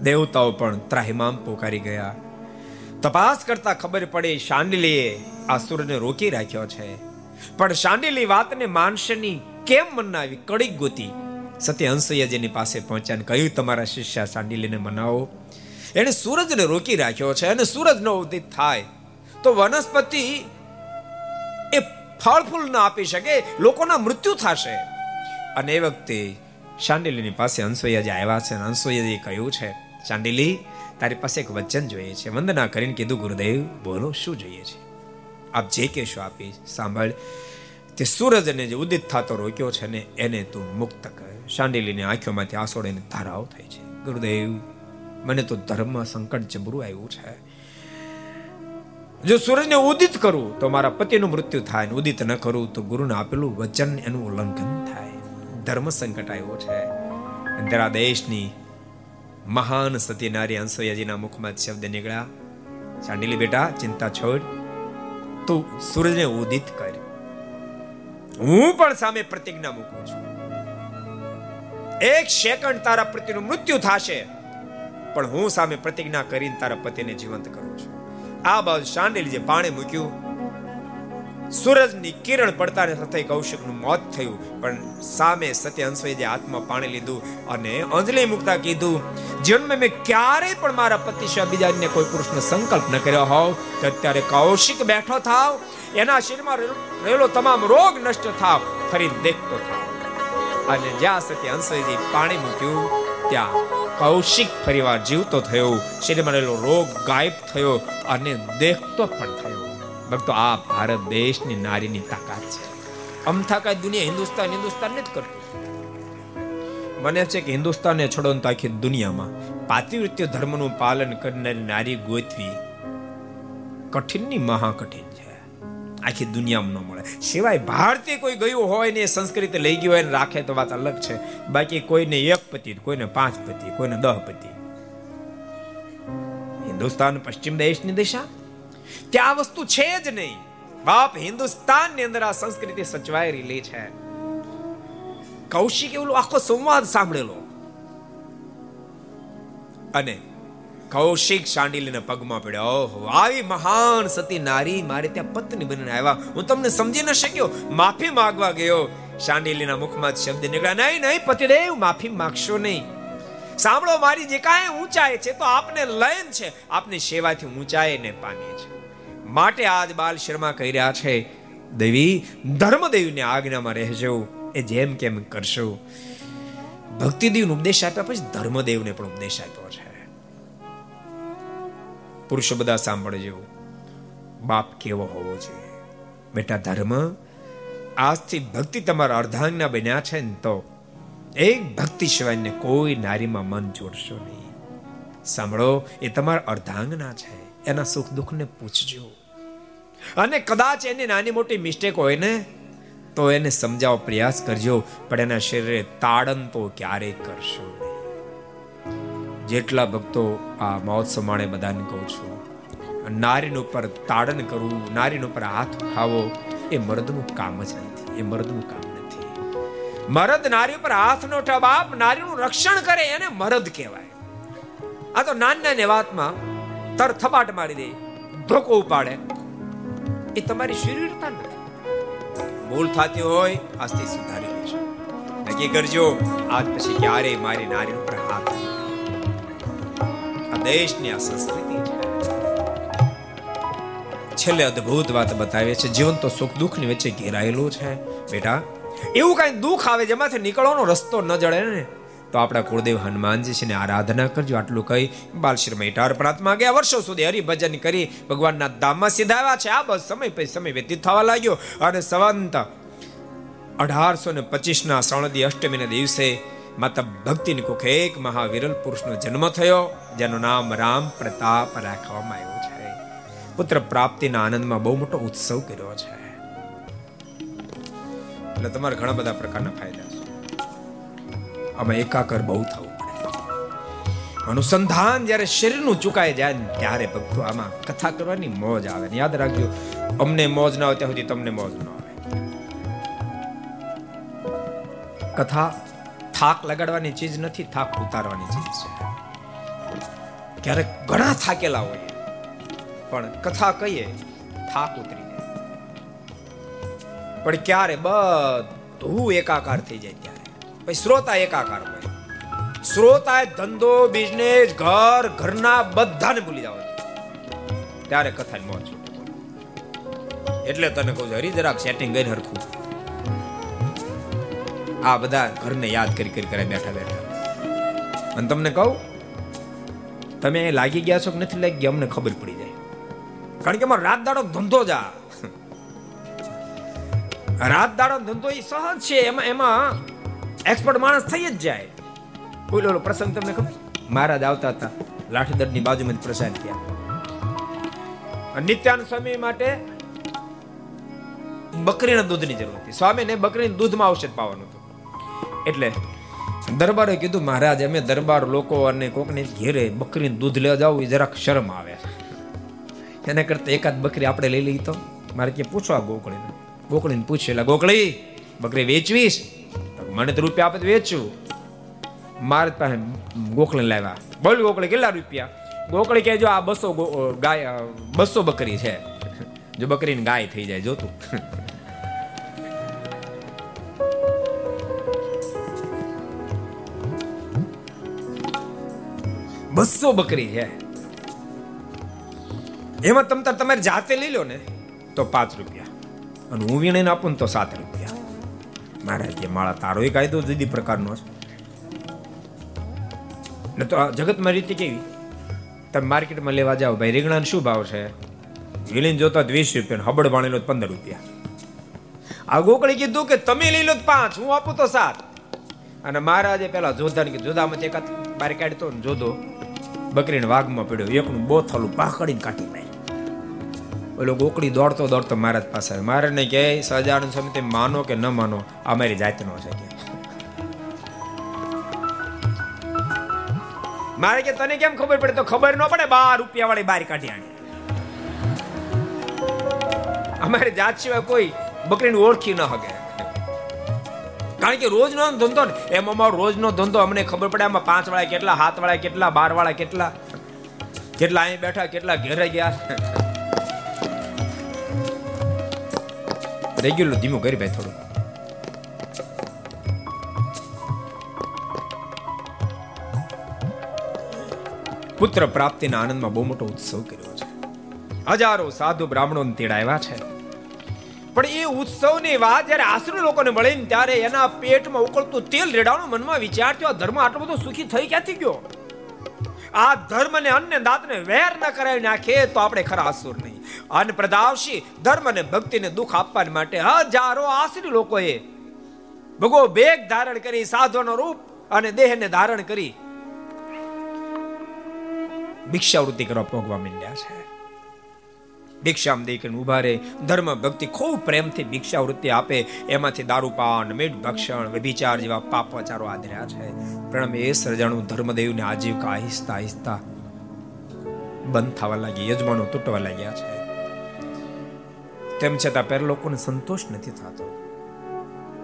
દેવતાઓ પણ ત્રાહિમામ પોકારી ગયા. તપાસ કરતા ખબર પડી શાંડિલીએ આ સૂરજને રોકી રાખ્યો છે. પણ શાંડિલી વાતને માનશની કેમ મનાવી કડી ગોતી? સત્ય હંસૈયાજીની પાસે પહોંચ્યા અને કહ્યું, તમારા શિષ્ય શાંડિલીને મનાવો. એને સૂરજને રોકી રાખ્યો છે અને સૂરજ નો ઉદિત થાય. તો વનસ્પતિ એ ફળ ફૂલ ના આપી શકે, લોકોના મૃત્યુ થશે. અને એ વખતે શાંડિલીની પાસે હંસોયાજી આવ્યા છે અને હંસોયાજી કહ્યું છે, શાંડિલી તારી પાસે એક વચન જોઈએ છે. વંદના કરીને કીધું, ગુરુદેવ, બોલો, શું જોઈએ છે? આપ જે કહેશો આપી, સાંભળ. તે સૂરજને જે ઉદિત થતો રોક્યો છે ને, એને તું મુક્ત કર. શાંડિલીની આંખોમાંથી આસોડીને ધારાઓ થઈ છે. ગુરુદેવ, મને તો ધર્મમાં સંકટ જબરું આવ્યું છે. જો સૂરજને ઉદિત કરું, તો મારા પતિનું મૃત્યુ થાય ઉદિત ન કરું, તો ગુરુને આપેલું વચન એનું ઉલ્લંઘન થાય. ધર્મ સંકટ આવ્યો છે. દેશની મહાન સતી નારી અંસોયાજીના મુખમાં શબ્દ નીકળ્યા. ચાંડીલી બેટા, ચિંતા છોડ. તું સૂરજને ઉદિત કર. હું પણ સામે પ્રતિજ્ઞા મૂકું છું. એક સેકન્ડ તારા પતિનું મૃત્યુ થશે. પણ હું સામે પ્રતિજ્ઞા કરીને તારા પતિને જીવંત કરું છું. આ બાજુ શાંડિલ જે પાણી મૂક્યું સૂરજની કિરણ પડતાને સાથે કૌશિકનું મોત થયું. પણ સામે સત્ય હંસોએ જે હાથમાં પાણી લીધું અને અંજલિ મુકતા કીધું જીવનમાં મેં ક્યારેય પણ મારા પતિ સિવાય બીજા અન્ય કોઈ પુરુષનો સંકલ્પ ન કર્યો હોવ તો અત્યારે કૌશિક બેઠો થાવ. એના શરીરમાં રહેલો તમામ રોગ નષ્ટ થાવ. ફરી દેખતો થાવ. અને જ્યાં સત્ય હંસોએ પાણી મૂક્યું, ત્યાં કૌશિક ફરીવાર જીવતો થયો. શરીરમાં રહેલો રોગ ગાયબ થયો અને દેખતો પણ થયો. ભક્તો, આ ભારત દેશની નારીની તાકાત છે. અમથા કાંઈ દુનિયા હિન્દુસ્તાન હિન્દુસ્તાન નથી કરતું મને છે કે હિન્દુસ્તાનને છોડો તો આખી દુનિયામાં પાતિવૃત્ય ધર્મનું પાલન કરનારી નારી ગોતવી કઠિનની મહાકઠિન છે. આખી દુનિયામાં ન મળે. સિવાય ભારતીય કોઈ ગયું હોય ને એ સંસ્કૃતિ લઈ ગયું હોય ને રાખે તો વાત અલગ છે. બાકી કોઈને એક પતિ, કોઈને પાંચ પતિ, કોઈને દહ પતિ. હિન્દુસ્તાન પશ્ચિમ દેશની દિશા? ત્યાં વસ્તુ છે જ નહીં. બાપ હિન્દુસ્તાનની અંદર આ સંસ્કૃતિ સચવાઈ રહેલી છે. કૌશિક એવું આખો સંવાદ સાંભળેલો. અને કૌશિક શાંડિલીના પગમાં પડ્યો, ઓહો, આવી મહાન સતી નારી મારે ત્યાં પત્ની બનીને આવ્યા. હું તમને સમજી ન શક્યો. માફી માંગવા ગયો. શાંડિલીના મુખમાં શબ્દ નીકળ્યા, નહીં નહીં, પતિદેવ, માફી માંગશો નહીં. સાંભળો, મારી જે કાંઈ ઊંચાઈ છે તો આપને લયન છે. આપની સેવાથી ઊંચાઈને પામીએ છે માટે આજ બાલ શર્મા કહી રહ્યા છે, દેવી, ધર્મદેવની આજ્ઞામાં રહેજો, એ જેમ કેમ કરશો? ભક્તિદેવનો ઉપદેશ આપ્યા પછી ધર્મદેવને પણ ઉપદેશ આપ્યો છે. પુરુષો બધા સાંભળજો, બાપ કેવો હોવો જોઈએ. બેટા ધર્મ, આજથી ભક્તિ તમારા અર્ધાંગના બન્યા છે ને તો એક ભક્તિ સિવાયને કોઈ નારીમાં મન જોડશો નહીં. સાંભળો, એ તમારા અર્ધાંગના છે. એના સુખ દુઃખને પૂછજો. અને કદાચ એની નાની મોટી મિસ્ટેક હોય ને, તો એને સમજાવવા પ્રયાસ કરજો, પણ એના શરીરે તાડન તો ક્યારેય કરશો જેટલા ભક્તો આ મહોત્સવ માણે બધાને કહું છું, નારીન ઉપર તાડન કરવું, નારીન ઉપર હાથ ઉઠાવો, એ મર્દનું કામ જ નથી, એ મર્દનું કામ નથી. મરદ નારી ઉપર હાથ નો ઉઠાવ, બાપ નારીનું રક્ષણ કરે, એને મરદ કહેવાય. આ તો નાની નાની વાતમાં તર થપાટ મારી દે, ધોકો ઉપાડે. એ તમારી શરીરતા નથી ભૂલ થતી હોય આજથી સુધારી લેજો. નક્કી કરજો, આજ પછી ક્યારે મારી નારી ઉપર હાથ આ દેશની આ સંસ્કૃતિ છેલ્લે અદ્ભુત વાત બતાવે છે, જીવન તો સુખ દુઃખની વચ્ચે ઘેરાયેલું છે. બેટા, એવું કઈ દુઃખ આવે જેમાંથી નીકળવાનો રસ્તો ન જડે ને? તો આપણા કુળદેવ હનુમાનજી છે ને આરાધના કરજો. આટલું કહી બાલશ્રી મેટાર પ્રાર્થના ગયા વર્ષો સુધી હરિભજન કરી ભગવાનના ધામમાં સીધાવ્યા છે. આ બસ સમય પછી સમય વ્યતીત થવા લાગ્યો. અને સવંત અઢારસો ને પચીસ ના શ્રવણદી અષ્ટમીના દિવસે માતા ભક્તિની કુખે એક મહાવિરલ પુરુષનો જન્મ થયો, જેનું નામ રામ પ્રતાપ રાખવામાં આવ્યું છે. પુત્ર પ્રાપ્તિના આનંદમાં બહુ મોટો ઉત્સવ કર્યો છે. એટલે તમારે ઘણા બધા પ્રકારના ફાયદા છે. આમાં એકાકર બહુ થવું પડે. અનુસંધાન જ્યારે શરીરનું ચુકાઈ જાય ત્યારે ભક્તો આમાં કથા કરવાની મોજ આવે યાદ રાખજો, અમને મોજ ના હોય ત્યાં સુધી તમને મોજ ન આવે. કથા થાક લગાડવાની ચીજ નથી, થાક ઉતારવાની ચીજ છે. ક્યારેક ઘણા થાકેલા હોય, પણ કથા કહીએ, થાક ઉતરી જાય. પણ ક્યારે બધું એકાકાર થઈ જાય. પછી શ્રોતા એકાકાર હોય શ્રોતા ધંધો બિઝનેસ ઘર, ઘરના બધાને ભૂલી જાવ ત્યારે કથા મોજ એટલે તને કહું છું, હરી, જરાક સેટિંગ કરી હરખું. આ બધા ઘરને યાદ કરી કરી કરે બેઠા બેઠા. અને તમને કહું, તમે લાગી ગયા છો કે નથી લાગી ગયા અમને ખબર પડી જાય. કારણ કે અમારો રાત દાડો ધંધો જ આ. રાત દાડો ધંધો એ સહજ છે. એમાં એમાં એક્સપર્ટ માણસ થઈ જ જાય. બોલો ઓલો પ્રસંગ તમને ખબર? મહારાજ આવતા હતા. લાઠીદરની બાજુમાં પ્રસાદ થયા. નિત્યાન સ્વામી માટે બકરીના દૂધની જરૂર હતી. સ્વામીને બકરીના દૂધમાં ઔષધ પાવાનું હતું. એટલે દરબારે કીધું, મહારાજ, અમે દરબાર લોકો અને કોકને ઘેરે બકરીનું દૂધ લેવા જાવ, એ જરાક શરમ આવે. એના કરતા એકાદ બકરી આપણે લઈ લઈ તો મારે કે પૂછવા ગોકળીને. ગોકળીને પૂછે એટલે ગોકળી, બકરી વેચવીશ? મને તો રૂપિયા આપે વેચું. મારે પાસે ગોખલે લાવ્યા. બોલ ગોકળી કેટલા રૂપિયા? ગોકળી કે જો આ બસો ગાય બસો બકરી છે. જો બકરીને ગાય થઈ જાય, જોતું. બસો બકરી છે. એમાં તમ તમારે જાતે લઈ લો ને, તો પાંચ રૂપિયા. અને હું વીણીને આપું ને તો સાત રૂપિયા. મારા કે માળા તારો એ કાયદો જુદી પ્રકારનો છે. ને તો જગતમાં રીતે કેવી? તમે માર્કેટમાં લેવા જાઓ, ભાઈ, રીંગણાનો શું ભાવ છે? વિલીન જોતા વીસ રૂપિયા હબડ વાણેલો પંદર રૂપિયા. આ ગોકળી કીધું કે તમે લઈ લો પાંચ, હું આપું તો સાત. અને મહારાજે પેલા જોધાને કીધું, જોધામાં એકાદ બાર કાઢતો ને જોધો. બકરીને વાઘમાં પડ્યો, એકનું બોથલું પાકડીને કાઢી ઓલો ગોકળી દોડતો દોડતો મહારાજ પાસે આવે મહારાજને કહે સહજાનંદ સ્વામી માનો કે ન માનો, આ મારી જાતનો છે કે. મારે કે તને કેમ ખબર પડે? તો ખબર ન પડે, બાર રૂપિયા વાળી બાર કાઢી આણી. અમારી જાત સિવાય કોઈ બકરીને ઓળખી ન હકે કારણ કે રોજનો ધંધો ને, એમ અમારો રોજનો ધંધો અમને ખબર પડે, આમાં પાંચ વાળા કેટલા હાથ વાળા કેટલા બાર વાળા કેટલા કેટલા અહીં બેઠા, કેટલા ઘેરે ગયા. રેગ્યુલર ધીમું કરી ભાઈ થોડું પુત્ર પ્રાપ્તિના આનંદમાં બહુ મોટો ઉત્સવ કર્યો છે. હજારો સાધુ બ્રાહ્મણો તેડાવ્યા છે. પણ એ ઉત્સવની વાત જ્યારે આશ્રય લોકોને મળે ને ત્યારે એના પેટમાં ઉકળતું તેલ રેડાવાનું મનમાં વિચાર થયો ધર્મ આટલો બધો સુખી થઈ ક્યાંથી ગયો? આ ધર્મ ને અન્ય દાંતને વેર ન કરાવી નાખે તો આપણે ખરા અસુર નહીં. અન્ન પ્રદાવશી ધર્મ અને ભક્તિને દુઃખ આપવા માટે હજારો આશરી લોકોએ ભગવો બેગ ધારણ કરી સાધુનો રૂપ અને દેહને ધારણ કરી ભિક્ષાવૃત્તિ કરવા પોગવા માંડ્યા છે. ભિક્ષામ દઈ કરીને ઊભા રહે. ધર્મ ભક્તિ ખૂબ પ્રેમથી ભિક્ષાવૃત્તિ આપે. એમાંથી દારૂપાન મીઠ ભક્ષણ વ્યભિચાર જેવા પાપાચારો આદર્યા છે. પ્રણમ એ સર્જાણું ધર્મદેવને આજીવિકા આહિસ્તા આહિસ્તા બંધ થવા લાગી, યજમાનો તૂટવા લાગ્યા છે. તેમ છતાં પહેલા લોકોને સંતોષ નથી થતો.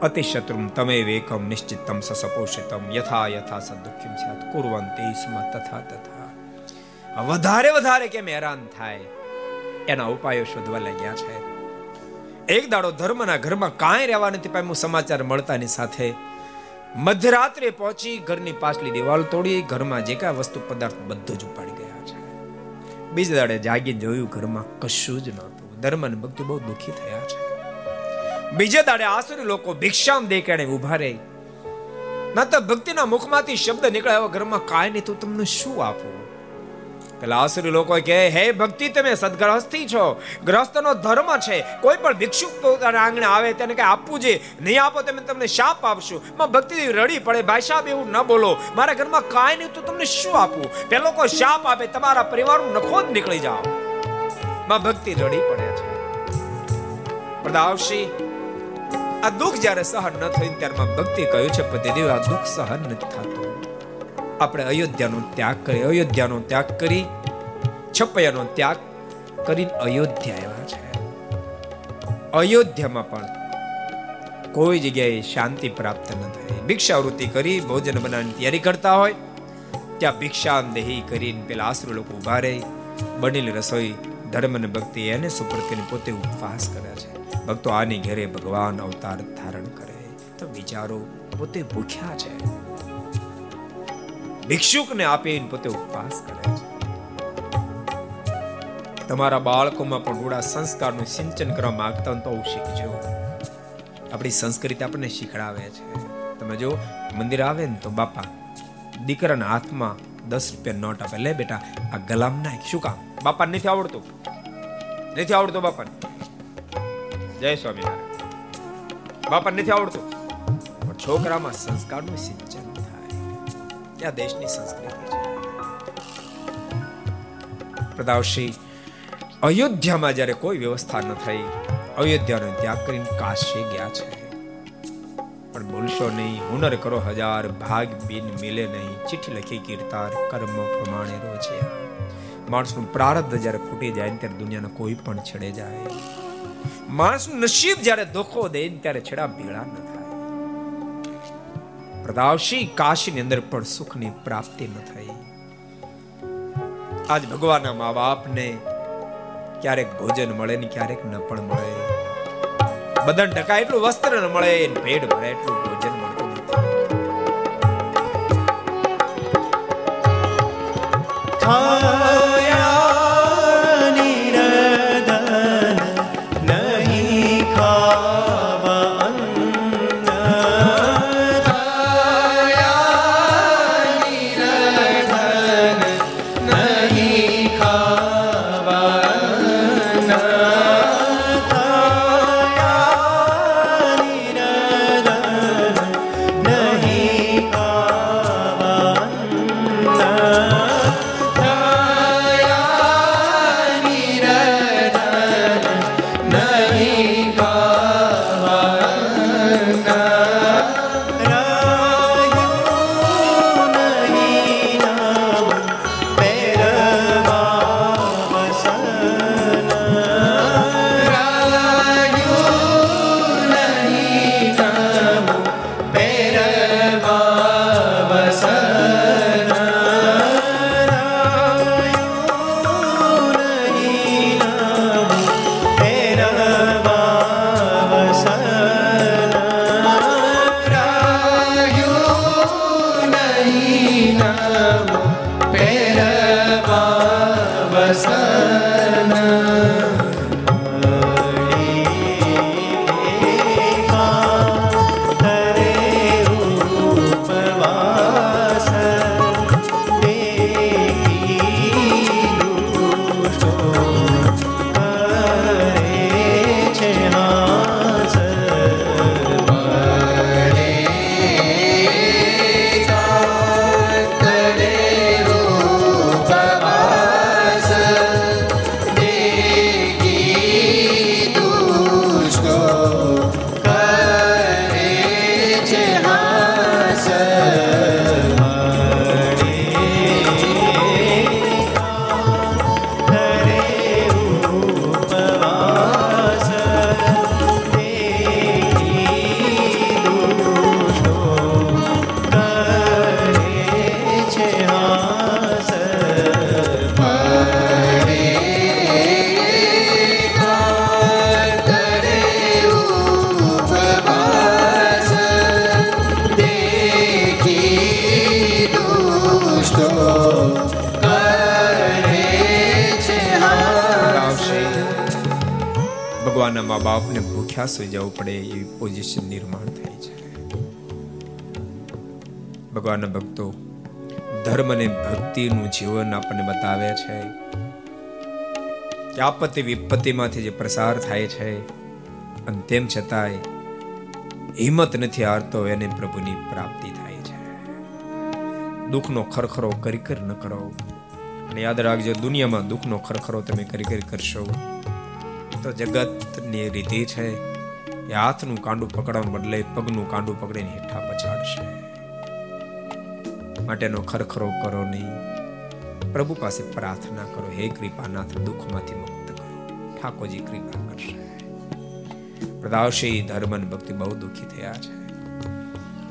અતિશત્રુમ તમે વેકમ નિશ્ચિતમ સસપોષિતમ યથા યથા સદુખ્યમ સ્યાત. કુર્વંતે સ્મ તથા તથા. વધારે વધારે કેમ હેરાન થાય? એના ઉપાયો શોધવા લાગ્યા છે. એક દાડો ધર્મના ઘરમાં કાંઈ રહેવા નથી પામ્યું, સમાચાર મળતાની સાથે મધ્યરાત્રે પહોંચી ઘરની પાછલી દિવાલ તોડી, ઘરમાં જે કાંઈ વસ્તુ પદાર્થ બધું જ ઉપાડી ગયા છે. બીજા દાડે જાગી જોયું ઘરમાં કશું જ નહોતું. ધર્મ અને ભક્તિ બહુ દુઃખી થયા છે. બીજે દાડે આસુરી લોકો ભિક્ષામ દેખાડે ઊભા રહે. ના તો ભક્તિના મુખમાંથી શબ્દ નીકળે એવા ઘરમાં કાંઈ નહીં, તો તમને શું આપું? પેલા આસુરી લોકો કહે, હે ભક્તિ, તમે સદગ્રહસ્થી છો. ગ્રસ્તનો ધર્મ છે. કોઈ પણ ભિક્ષુક પોતાના આંગણે આવે તેને કઈ આપવું જોઈએ. નહીં આપો તમે તમને શાપ આપશું. માં ભક્તિ રડી પડે. ભાઈ સાહેબ, એવું ન બોલો. મારા ઘરમાં કાંઈ નહીં તો તમને શું આપવું પેલો કોઈ શાપ આપે, તમારા પરિવારનું નખો જ નીકળી જાઓ. માં ભક્તિ રડી પડે છે. પ્રદાવશી, આ દુઃખ જ્યારે સહન ન થયું ત્યારમાં ભક્તિ કહ્યું છે પતિદેવ આ દુઃખ સહન નથી થતું. આપણે અયોધ્યાનો ત્યાગ કરી, અયોધ્યાનો ત્યાગ કરી, છપૈયાનો ત્યાગ કરીને અયોધ્યા આવ્યા છે. અયોધ્યામાં પણ કોઈ જગ્યાએ શાંતિ પ્રાપ્ત ન થાય. ભિક્ષાવૃત્તિ કરી, ભોજન બનાવવાની તૈયારી કરતા હોય, ત્યાં ભિક્ષામ દેહી કરીને પેલા આશરો લોકો ઊભા રહે, બનેલી રસોઈ ધર્મ અને ભક્તિ એને સુપ્રતિને પોતે ઉપવાસ કરે છે. ભક્તો આની ઘરે ભગવાન અવતાર ધારણ કરે. તો વિચારો પોતે ભૂખ્યા છે. ભિક્ષુકને આપીને પોતે ઉપવાસ કરે છે. તમારા બાળકોમાં પણ રૂડા સંસ્કારનું સિંચન કરવા માંગતા તો તો શીખજો. આપણી સંસ્કૃતિ આપણને શીખડાવે છે. તમે જો, મંદિર આવે ને તો બાપા, દીકરાના હાથમાં દસ રૂપિયા નોટ આપે. લે બેટા, આ ગલામ નાખ. શું કામ? બાપા નથી આવડતું? નથી આવડતું બાપા જય સ્વામિનારાયણ. બાપા નથી આવડતું? છોકરામાં સંસ્કારનું સિંચન આ દેશની સંસ્કૃતિ છે. પ્રદાવશી અયોધ્યામાં જ્યારે કોઈ વ્યવસ્થા ન થઈ, અયોધ્યાનો ત્યાગ કરીને કાશી ગયા છે. પણ બોલશો નહીં, હુનર કરો હજાર, ભાગ બિન મિલે નહીં, ચિઠ્ઠી લખી કીર્તાર, કર્મ પ્રમાણે રોજે. માણસનું પ્રારબ્ધ જ્યારે ફૂટી જાય ત્યારે દુનિયાનો કોઈ પણ છેડે જાય. માણસનું નસીબ જ્યારે દુઃખો દે ત્યારે છેડા ભેળા ન થાય. પ્રદાવશી, કાશીની અંદર પણ સુખની પ્રાપ્તિ ન થઈ. આજ ભગવાનના મા બાપને ક્યારેક ભોજન મળે ને ક્યારેક ન પણ મળે. બદન ટકા એટલું વસ્ત્ર ન મળે ભેડ ભરે એટલું ભોજન મળતું નથી. સુઈ જવું પડે એવી પોઝિશન નિર્માણ થાય છે. ભગવાનના ભક્તો, ધર્મ અને ભક્તિનું જીવન આપણને બતાવે છે કે આપત્તિ વિપત્તિમાંથી જે પ્રસાર થાય છે, અને તેમ છતાંય હિંમત નથી હારતો એને પ્રભુની પ્રાપ્તિ થાય છે. દુઃખનો ખરખરો કરી કર ન કરો. અને યાદ રાખજો, દુનિયામાં દુઃખનો ખરખરો તમે કરી કરી કરશો, તો જગતની રીતિ છે એ હાથનું કાંડું પકડવા બદલે પગનું કાંડું પકડીને હેઠા પછાડશે. માટેનો ખરખરો કરો નહીં. પ્રભુ પાસે પ્રાર્થના કરો. હે કૃપાનાથ, દુઃખમાંથી મુક્ત કરો. ઠાકોરજી કૃપા કરશે. પ્રદાવશી ધર્મ ભક્તિ બહુ દુઃખી થયા છે.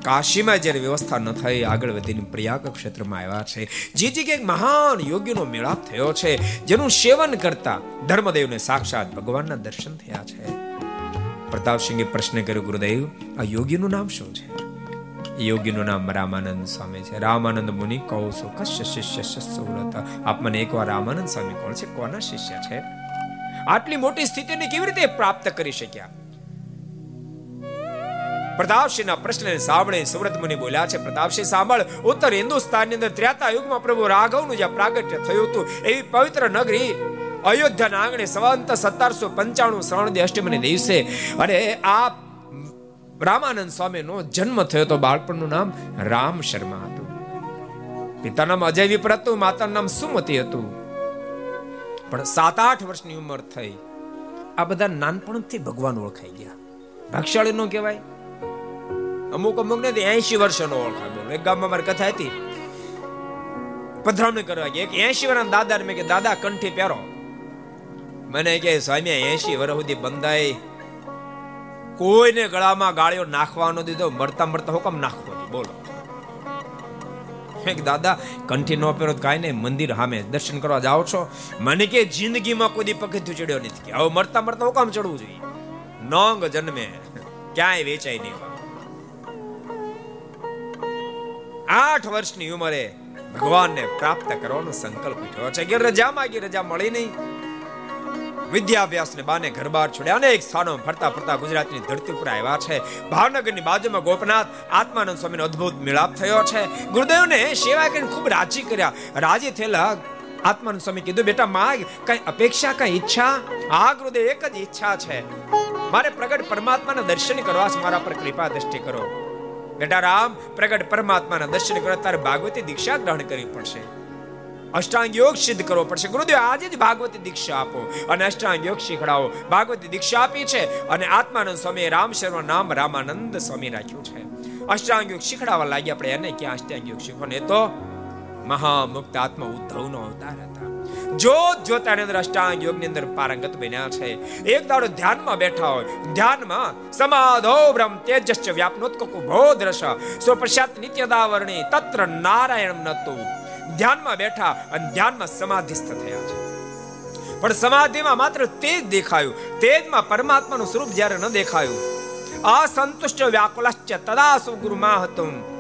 કાશીમાં જ્યારે વ્યવસ્થા ન થઈ, આગળ વધીને પ્રયાગ ક્ષેત્રમાં આવ્યા છે. જે જગ્યાએ મહાન યોગ્યનો મેળાપ થયો છે, જેનું સેવન કરતા ધર્મદેવને સાક્ષાત ભગવાનના દર્શન થયા છે. પ્રતાપસિંહે પ્રશ્ન કર્યો, ગુરુદેવ, આ યોગીનું નામ શું છે? યોગીનું નામ રામાનંદ સ્વામી છે. રામાનંદ મુનિ, કહું છું, કશ્ય શિષ્ય સુરત આપ મને એકવાર રામાનંદ સ્વામી કોણ છે? કોના શિષ્ય છે? આટલી મોટી સ્થિતિને કેવી રીતે પ્રાપ્ત કરી શક્યા? પ્રતાપસિંહના પ્રશ્નને સાંભળે સુરત મુનિ બોલ્યા છે, પ્રતાપસિંહ, સાંભળ, ઉત્તર હિન્દુસ્તાનની અંદર ત્રેતા યુગમાં પ્રભુ રાઘવનું જ્યાં પ્રાગટ્ય થયું હતું, એવી પવિત્ર નગરી અયોધ્યાના આંગણે સવંત સત્તરસો પંચાણું શ્રવણ અષ્ટમીને દિવસે અને આ રામાનંદ સ્વામીનો જન્મ થયો તો બાળપણનું નામ રામ શર્મા હતું. પિતાનું નામ અજય વિપ્ર હતું, માતાનું નામ સુમતી હતું. પણ સાત આઠ વર્ષની ઉંમર થઈ. આ બધા નાનપણથી ભગવાન ઓળખાઈ ગયા. ભાગશાળી નો કહેવાય. અમુક અમુક ને એસી વર્ષનો ઓળખાય બોલો. એક ગામમાં મારી કથા હતી. પધરામણી કરવા ગયા. એક એસી વર્ષના દાદા મેં કે દાદા, કંઠી પહેરો. મને કે સ્વામી એસી વર્ષ સુધી બંધાય, કોઈને ગળામાં ગાળ્યો નાખવાનો દીધો, મરતા મરતા હુકમ નાખવો બોલો. એક દાદા કંઠી નો પહેરો કાંઈ નહીં, મંદિર સામે દર્શન કરવા જાઓ છો. મને કે જિંદગીમાં કોઈ પગથિયું ચડ્યો નથી. હવે મરતા મરતા હુકમ ચડવું જોઈએ. નોંગ જન્મે, ક્યાંય વેચાય નહીં આઠ વર્ષની ઉંમરે ભગવાનને પ્રાપ્ત કરવાનો સંકલ્પ ઉઠ્યો છે. કે રજા માગી રજા મળી નહીં. વિદ્યાભ્યાસને બાને ઘર બહાર છોડ્યા અનેક સ્થાનો ફરતા ફરતા ગુજરાતની ધરતી ઉપર આવ્યા છે. ભાવનગરની બાજુમાં ગોપનાથ આત્માનંદ સ્વામીનો અદ્ભુત મિલાપ થયો છે. ગુરુદેવને સેવા કરીને ખૂબ રાજી કર્યા. રાજી થયેલા આત્માનંદ સ્વામી કીધું, બેટા માગ કઈ અપેક્ષા, કઈ ઈચ્છા? આ ગુરુદેવ, એક જ ઈચ્છા છે. મારે પ્રગટ પરમાત્માના દર્શન કરવા મારા પર કૃપા દ્રષ્ટિ કરો. બેટા રામ, પ્રગટ પરમાત્માના દર્શન કરવા તારે ભાગવતી દીક્ષા ગ્રહણ કરવી પડશે. અષ્ટાંગ યોગ સિદ્ધ કરવો પડશે ગુરુદેવ, આજે જ ભાગવતી દીક્ષા આપો. અને અષ્ટાંગ યોગ શીખડાવો. ભાગવતી દીક્ષા આપી છે અને આત્માનંદ સ્વામી રામ શર્મા નામ રામાનંદ સ્વામી રાખ્યું છે. અષ્ટાંગ યોગ શીખડાવવા લાગ્યા આપણે એને ક્યાં અષ્ટાંગ યોગ શીખો ને તો મહામુક્ત આત્મા ઉદ્ધવનો અવતાર હતા. જોત જોતાની અંદર અષ્ટાંગ યોગની અંદર પારંગત બન્યા છે. એક દાડો ધ્યાનમાં બેઠા હોય, ધ્યાનમાં સમાધો બ્રહ્મ તેજસ્ચ વ્યાપનોત્કકો ભોદ્રશ સો પ્રસાદ નિત્યદાવરણી, તત્ર નારાયણ નતું. ધ્યાનમાં બેઠા અને ધ્યાનમાં સમાધિસ્થ થયા છે. પણ સમાધિમાં માત્ર તેજ દેખાયું. તેજમાં પરમાત્માનું સ્વરૂપ જ્યારે ન દેખાયું. અસંતુષ્ટ વ્યાકુલશ્ચ તદા સુગુરુમા હતું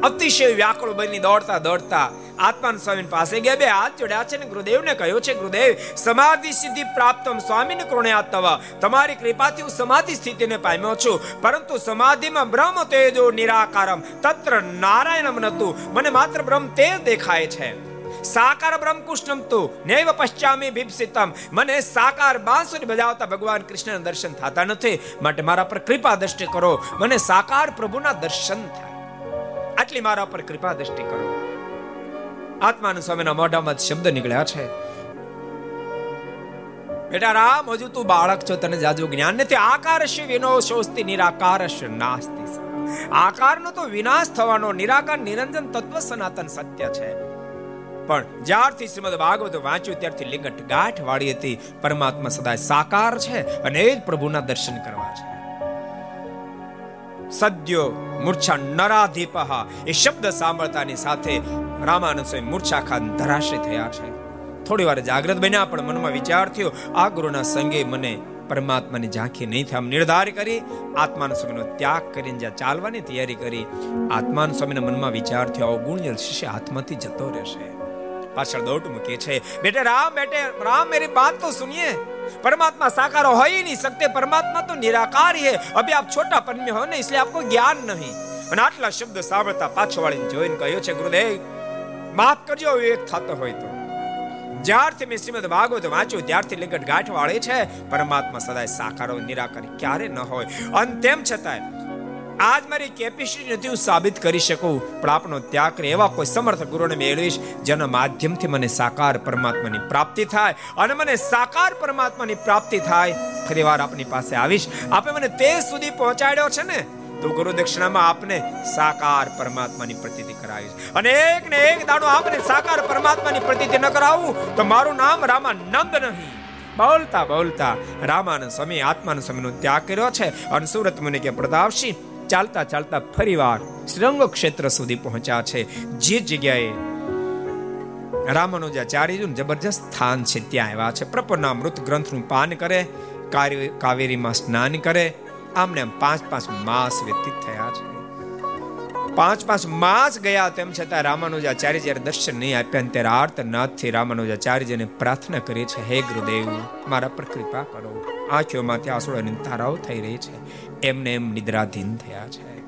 અતિશય વ્યાકુળ બની દોડતા દોડતા આત્માન સ્વામી પાસે ગયા. બે હાથ જોડ્યા છે ને ગુરુદેવને કહ્યું છે, ગુરુદેવ, સમાધિ સિદ્ધિ પ્રાપ્તમ સ્વામીને કૃણ્યા તવ. તમારી કૃપાથી હું સમાધિ સ્થિતિને પામ્યો છું. પરંતુ સમાધિમાં બ્રહ્મ તેજો નિરાકારમ. તત્ર નારાયણમ નતું. મને માત્ર બ્રહ્મ તેજ દેખાય છે. સાકાર બ્રહ્મ કૃષ્ણમ તો. નૈવ પશ્ચામી ભીપસિતમ. મને સાકાર બાંસુરી બજાવતા ભગવાન કૃષ્ણના દર્શન થતા નથી. માટે મારા પર કૃપા દ્રષ્ટિ કરો. મને સાકાર પ્રભુના દર્શન થાય. આટલી મારા પર કૃપા દ્રષ્ટિ કરો. આત્માનંદ સ્વામીના મોઢામાં શબ્દ નીકળ્યા છે. બેટા રામ, હજુ તું બાળક છો, તને જાજુ જ્ઞાન નથી. આકાર છે વિનો શોસ્તી નાસ્તિ આકારનો તો વિનાશ થવાનો, નિરાકાર, નિરંજન તત્વ સનાતન સત્ય છે. પણ જ્યારથી શ્રીમદ ભાગવત વાંચ્યું, ત્યારથી લિંગટ ગાંઠ વાળી હતી. પરમાત્મા સદાય સાકાર છે અને એ જ પ્રભુના દર્શન કરવા છે. સદ્યો મૂર્છા નરાધીપહ એ શબ્દ સાંભળતાની સાથે રામાનંદ સ્વામી મૂર્છા ખાન ધરાશય થયા છે. થોડી વાર જાગ્રત બન્યા પણ મનમાં વિચાર થયો, આ ગુરુના સંગે મને પરમાત્માની ઝાંખી નહીં થાય. નિર્ધાર કરી, આત્માન સ્વામીનો ત્યાગ કરીને જ્યાં ચાલવાની તૈયારી કરી, આત્માન સ્વામીના મનમાં વિચાર થયો ગુણજલ શિષ્ય હાથમાંથી જતો રહેશે. પાછળ દોટ મૂકે છે બેટે, રામ બેટે, રામ, મેરી બાત તો સુનિએ. પરમાત્મા साकार હોય ही नहीं सकते परमात्मा तो निराकार અભી આપ છોટા आप હો ને हो ना જ્ઞાન નહીં. અને આટલા શબ્દ સાંભળતા પાછો વાળીને જોઈને કહ્યો છે, ગુરુદેવ, માફ કરજો, વિવેક થતો હોય તો. જ્યારથી મેં શ્રીમદ ભાગવત વાંચ્યું, ત્યારથી લિંગટ ગાંઠ વાળે છે. પરમાત્મા સદાય સાકારો, નિરાકાર ક્યારે ન હોય. અને તેમ છતાંય આજ મારી કેપેસિટી નથી હું સાબિત કરી શકું. પણ આપનો ત્યાગ કરે એવા કોઈ સમર્થ ગુરુને મેળવીશ, જેના માધ્યમથી મને સાકાર પરમાત્માની પ્રાપ્તિ થાય. અને મને સાકાર પરમાત્માની પ્રાપ્તિ થાય. ફરી વાર આપની પાસે આવીશ. આપે મને તે સુધી પહોંચાડ્યો છે ને, તો ગુરુ દક્ષિણામાં આપને સાકાર પરમાત્માની પ્રતિતિ કરાવીશ. અને એક ને એક દાડો આપને સાકાર પરમાત્માની પ્રતિતિ ન કરાવું, તો મારું નામ રામાનંદ નહીં. બોલતા બોલતા રામાનંદ સ્વામી, આત્માનંદ સ્વામીનો ત્યાગ કર્યો છે. અને સુરત મુનિ કે પ્રતાપસિંહ ચાલતા ચાલતા ફરીવાર શ્રંગ ક્ષેત્ર સુધી પહોંચ્યા છે. જે જગ્યાએ રામાનુજાચાર્યનું જબરજસ્ત સ્થાન છે, ત્યાં આવ્યા છે. પ્રપરના મૃત ગ્રંથનું પાન કરે કાવેરીમાં સ્નાન કરે. આમને પાંચ પાંચ માસ વ્યતીત થયા છે. પાંચ પાંચ માસ ગયા તેમ છતાં રામાનુજાચાર્ય જ્યારે દર્શન નહીં આપ્યા ત્યારે આર્તનાથથી રામાનુજાચાર્યજીને પ્રાર્થના કરી છે, હે ગુરુદેવ, મારા પર કૃપા કરો. આંખોમાંથી આંસુડાની તારાઓ થઈ રહી છે. એમને એમ નિદ્રાધીન થયા છે.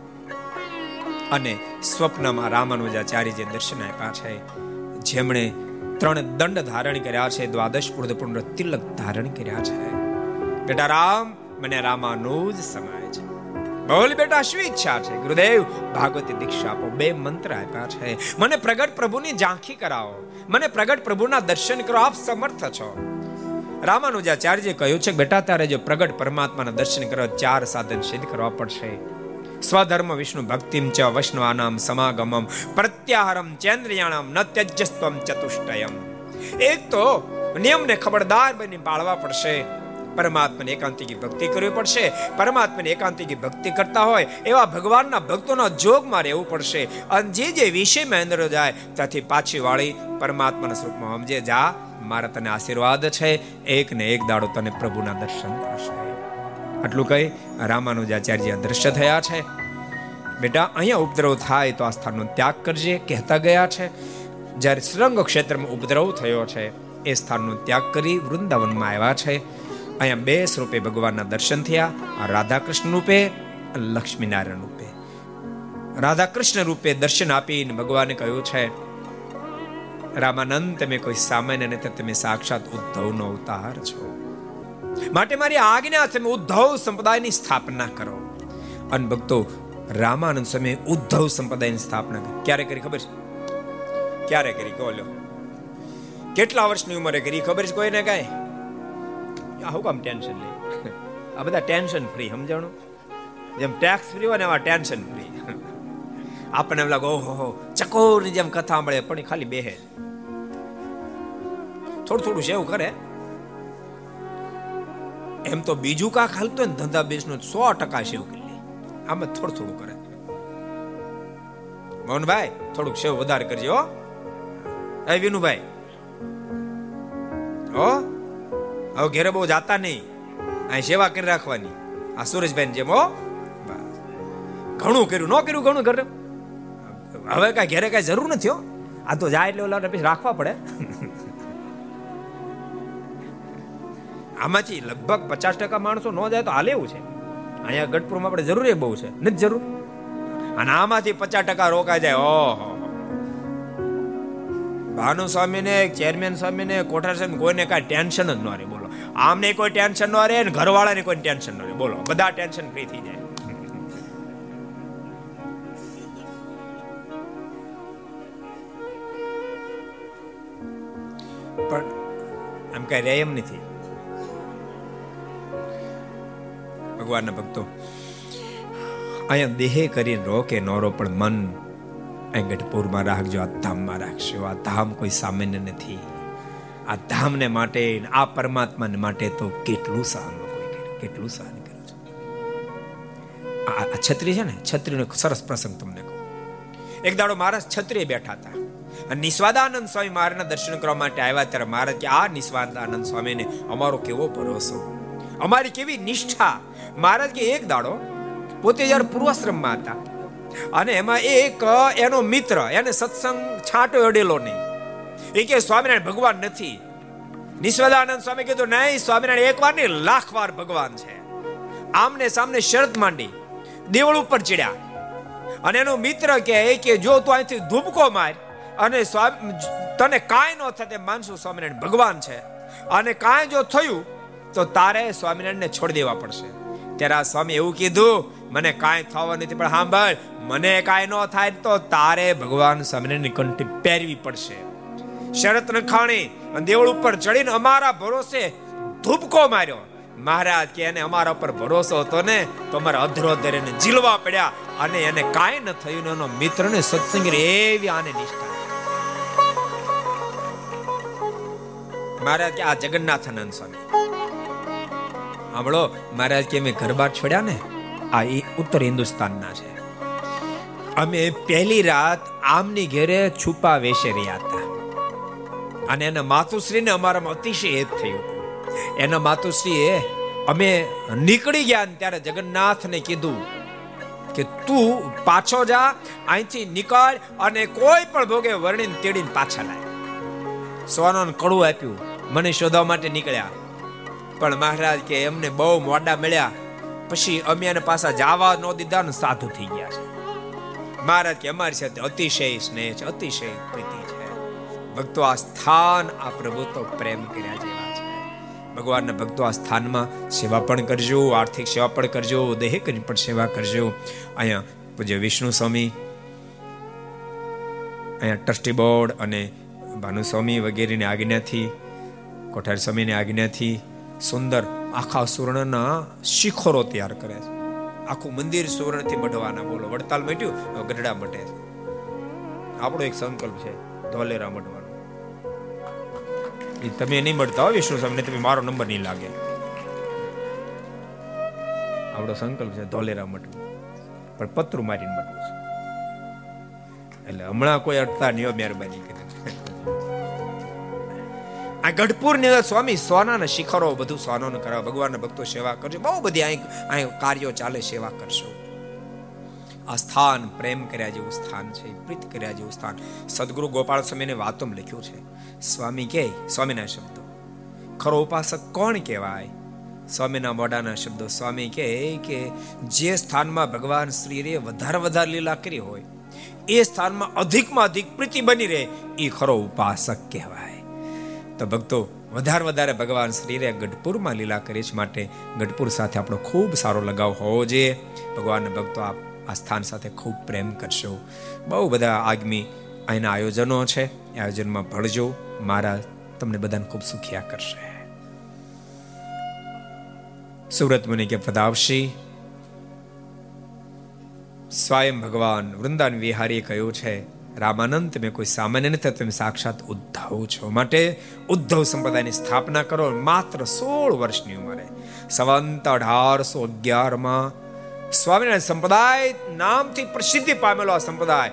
અને સ્વપ્નમાં રામાનુજાચાર્યજી દર્શન આપ્યા છે, જેમણે ત્રણ દંડ ધારણ કર્યા છે, દ્વાદશ ઉર્ધપુંડ તિલક ધારણ કર્યા છે. બેટા રામ, મને રામાનુજ સમાય છે. બોલ બેટા, શું ઈચ્છા છે? ગુરુદેવ, ભાગવતી દીક્ષા આપો, બે મંત્ર આપ્યા છે. મને પ્રગટ પ્રભુની ઝાંખી કરાવો. મને પ્રગટ પ્રભુના દર્શન કરો, આપ સમર્થ છો. રામાનુજાચાર્યએ કહ્યું છે બેટા, તારે જો પ્રગટ પરમાત્માના દર્શન કરવા ચાર સાધન સિદ્ધ કરવા પડશે. સ્વધર્મ, વિષ્ણુ ભક્તિમ ચ, વૈષ્ણવાનામ, સમાગમમ, પ્રત્યાહારમ, ચેન્દ્રિયાણામ ન ત્યજસ્ત્વમ ચતુષ્ટયમ. એક તો નિયમને ખબરદાર બની પાળવા પડશે. પરમાત્માની એકાંતિકી ભક્તિ કરવી પડશે. પરમાત્માની એકાંતિકી ભક્તિ કરતા હોય એવા ભગવાનના ભક્તોના જોગમાં રહેવું પડશે. અને જે જે વિષયમાં અંદર જાય, ત્યાંથી પાછી વાળી પરમાત્માના સ્વરૂપમાં સમજે. જા મારા તને આશીર્વાદ છે. એક ને એક દાડો તને પ્રભુના દર્શન થશે. આટલું કહી રામાનુજાચાર્ય દ્રશ્ય થયા છે. બેટા, અહીંયા ઉપદ્રવ થાય તો આ સ્થાનનો ત્યાગ કરજે, કહેતા ગયા છે. જ્યારે શ્રંગ ક્ષેત્રમાં ઉપદ્રવ થયો છે, એ સ્થાનનો ત્યાગ કરી વૃંદાવનમાં આવ્યા છે. અહીંયા બે સ્વરૂપે ભગવાનના દર્શન થયા રાધા કૃષ્ણ રૂપે લક્ષ્મીનારાયણ રૂપે. રાધા કૃષ્ણ રૂપે દર્શન આપીને ભગવાને કહ્યું છે રામાનંદ, તમે કોઈ સામાન્ય નથી તમે સાક્ષાત ઉદ્ધવનો અવતાર છો. માટે મારી આજ્ઞા છે ઉદ્ધવ સંપ્રદાયની સ્થાપના કરો. અને ભક્તો, રામાનંદ સમયે ઉદ્ધવ સંપ્રદાયની સ્થાપના ક્યારે કરી ખબર છે? ક્યારે કરી? કહો કેટલા વર્ષની ઉંમરે કરી ખબર છે કોઈને કાંઈ? આવું કામ ટેન્શન લે? આ બધા ટેન્શન ફ્રી, સમજાણું? જેમ ટેક્સ ફ્રી હોય ને એવા ટેન્શન ફ્રી. આપણને એમ લાગે, ઓહો ચકોરની જેમ કથા મળે, પણ ખાલી બેહે. થોડું થોડું સેવ કરે. એમ તો બીજું કાંક હાલતો ને, ધંધા બિઝનેસ સો ટકા સેવ કરી લે. આમ થોડું થોડું કરે. મોહનભાઈ, થોડુંક સેવ વધારે કરજો, હો. વિનુભાઈ. હો? હવે ઘેરે બહુ જાતા નહીં. અહીં સેવા કરી રાખવાની. આ સુરેશભાઈ જેમ, હો. ઘણું કર્યું, ન કર્યું, ઘણું કર્યું. હવે કાંઈ ઘેરે કાંઈ જરૂર નથી હો. આ તો જાય એટલે ઓલા પછી રાખવા પડે. આમાંથી લગભગ પચાસ ટકા માણસો ન જાય તો હાલે એવું છે. અહીંયા ગઢપુરમાં આપણે જરૂરી બહુ છે. નથી જરૂર. અને આમાંથી પચાસ ટકા રોકાઈ જાય. ઓહો. ભાનુ સ્વામી ને ચેરમેન સ્વામી ને કોઠાર સ્વામી કોઈને કાંઈ ટેન્શન જ ન રહે. બોલો. આમને કોઈ ટેન્શન ન રહે ઘરવાળાને કોઈ ટેન્શન ન રહે. બોલો. બધા ટેન્શન ફ્રી થઈ જાય. પણ આમ કઈ રહે એમ નથી. ભગવાનના ભક્તો, અહીંયા દેહે કરીને રો કે નો રો પણ મન અહીં રાખજો, આ ધામમાં રાખજો આ ધામ કોઈ સામાન્ય નથી. આ ધામને માટે, આ પરમાત્માને માટે તો કેટલું સહન કેટલું સહન કર્યું છે. આ છત્રી છે ને, છત્રીનો સરસ પ્રસંગ તમને કહું. એક દાડો મહારાજ છત્રીએ બેઠા હતા. અને નિસ્વાદાનંદ સ્વામી મારના દર્શન કરવા માટે આવ્યા ત્યારે મહારાજ કે આ નિસ્વાદાનંદ સ્વામીને અમારો કેવો ભરોસો? અમારી કેવી નિષ્ઠા? મહારાજ કે એક દાડો પોતે જ્યારે પૂર્વાશ્રમમાં હતા અને એમાં એક એનો મિત્ર, એને સત્સંગ છાંટો અડેલો નહીં. એ કે, સ્વામિનારાયણ, ભગવાન નથી. નિસ્વદાનંદ સ્વામી કીધું નહીં, સ્વામિનારાયણ, એક વાર નહીં, લાખ વાર ભગવાન છે. આમને સામને શરત માંડી, દેવળ ઉપર ચડ્યા. અને એનો મિત્ર કહે કે, જો તું અહીંથી ધૂપકો માર અને તને કાંઈ ન થતે માનશું સ્વામિનારાયણ ભગવાન છે. અને કાંઈ જો થયું, તો તારે સ્વામિનારાયણને છોડી દેવા પડશે. ત્યારે આ સ્વામી એવું કીધું, મને કાંઈ થવા નથી, પણ સાંભળ મને કાંઈ ન થાય તો તારે ભગવાન સ્વામિનારાયણની કંઠી પહેરવી પડશે. શરત નખાણી દેવળ ઉપર ચડીને અમારા ભરોસે ધૂપકો માર્યો. મહારાજ કે, એને અમારા ઉપર ભરોસો હતો ને, તો અમારા અધરોધર એને જીલવા પડ્યા, અને એને કાંઈ ન થયું એનો મિત્રને સત્સંગ એવી આને નિષ્ઠા મહારાજ કે આ જગન્નાથ આનંદ સ્વામી. સાંભળો મહારાજ કે મેં ઘર છોડ્યા ને, આ ઉત્તર હિન્દુસ્તાનના છે. અમે પહેલી રાત આમની ઘેરે છુપા વેશે રહ્યા હતા. અને એના માતુશ્રીને અમારામાં અતિશય હેત થયું એના માતુશ્રીએ અમે નીકળી ગયા ત્યારે જગન્નાથને કીધું કે તું પાછો જા, અહીંથી નીકળ અને કોઈ પણ ભોગે વર્ણીને તેડીને પાછા લાય. સોનાનું કડું આપ્યું. મને શોધવા માટે નીકળ્યા. પણ મહારાજ કે એમને બહુ મોડા મળ્યા. પછી અમે એને પાછા જવા ન દીધા ને સાધુ થઈ ગયા છે. મહારાજ કે અમારી સાથે અતિશય સ્નેહ છે, અતિશય પ્રીતિ છે. ભક્તો આ સ્થાન આ પ્રભુ તો પ્રેમ કર્યા જેવા ભગવાનના ભક્તો આ સ્થાનમાં સેવા પણ કરજો, આર્થિક સેવા પણ કરજો, દેહ કરી પણ સેવા કરજો. અહીંયા પૂજ્ય વિષ્ણુ સ્વામી, અહીંયા ટ્રસ્ટી બોર્ડ અને ભાનુસ્વામી વગેરેની આજ્ઞાથી કોઠારી સ્વામીની આજ્ઞાથી સુંદર આખા સુવર્ણના શિખરો તૈયાર કરે છે. આખું મંદિર સુવર્ણથી મઢવાના બોલો. વડતાલ મટ્યું ગઢડા મટે છે. આપણો એક સંકલ્પ છે, ધોલેરા મઢવાનો. એ તમે નહીં મળતા હો વિષ્ણુ સ્વામી તમે મારો નંબર નહીં લાગે. આપણો સંકલ્પ છે, ધોલેરા મટવું પણ પતરું મારીને મટવું છે. એટલે હમણાં કોઈ અટતા નહીં મહેરબાની કરી આ ગઢપુરની સ્વામી સોનાના શિખરો બધું સોનાનું કરવા. ભગવાનના ભક્તો સેવા કરજો. બહુ બધી અહીં અહીં કાર્યો ચાલે સેવા કરશો. આ સ્થાન પ્રેમ કર્યા જેવું સ્થાન છે, પ્રીત કર્યા જેવું સ્થાન. સદગુરુ ગોપાલ સ્વામીને વાતોમાં લખ્યું છે, સ્વામી કે, સ્વામીના શબ્દો. ખરો ઉપાસક કોણ કહેવાય? સ્વામીના મોઢાના શબ્દો. સ્વામી કહે કે જે સ્થાનમાં ભગવાન શ્રીએ વધારે વધારે લીલા કરી હોય, એ સ્થાનમાં અધિકમાં અધિક પ્રીતિ બની રહે, એ ખરો ઉપાસક કહેવાય. તો ભક્તો, વધારે વધારે ભગવાન શ્રીરે ગઢપુરમાં લીલા કરી છે માટે ગઢપુર સાથે આપણો ખૂબ સારો લગાવ હોવો જોઈએ. ભગવાનના ભક્તો આ સ્થાન સાથે ખૂબ પ્રેમ કરશો. બહુ બધા આગમી અહીંના આયોજનો છે. આયોજનમાં ભળજો. મારા તમને બધાને ખૂબ સુખિયા કરશે સુરત મુનિ કે પ્રતાપશી સ્વયં ભગવાન વૃંદાન વિહારીએ કહ્યું છે, રામાનંદ, તમે કોઈ સામાન્ય નથી તમે સાક્ષાત ઉદ્ધવ છો. માટે ઉદ્ધવ સંપ્રદાયની સ્થાપના કરો માત્ર સોળ વર્ષની ઉંમરે સંવંત અઢારસો અગિયારમાં સ્વામિનારાયણ સંપ્રદાય નામથી પ્રસિદ્ધિ પામેલો આ સંપ્રદાય.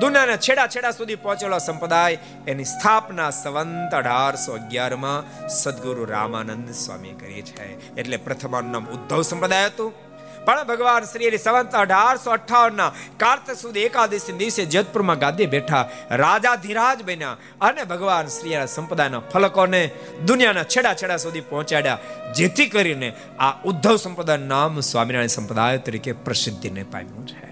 દુનિયાના છેડા છેડા સુધી પહોંચેલો સંપ્રદાય. એની સ્થાપના સંવંત અઢારસો અગિયારમાં સદગુરુ રામાનંદ સ્વામી કરી છે. એટલે પ્રથમ નામ ઉદ્ધવ સંપ્રદાય હતું. પણ ભગવાન શ્રી સંવંત અઢારસો અઠાવન ના કાર્તિક સુધી એકાદશી દિવસે જેતપુરમાં ગાદી બેઠા રાજા ધીરાજ બન્યા અને ભગવાન શ્રી સંપ્રદાયના ફલકોને દુનિયાના છેડા છેડા સુધી પહોંચાડ્યા. જેથી કરીને આ ઉદ્ધવ સંપ્રદાય નામ સ્વામિનારાયણ સંપ્રદાય તરીકે પ્રસિદ્ધિને પામ્યું છે.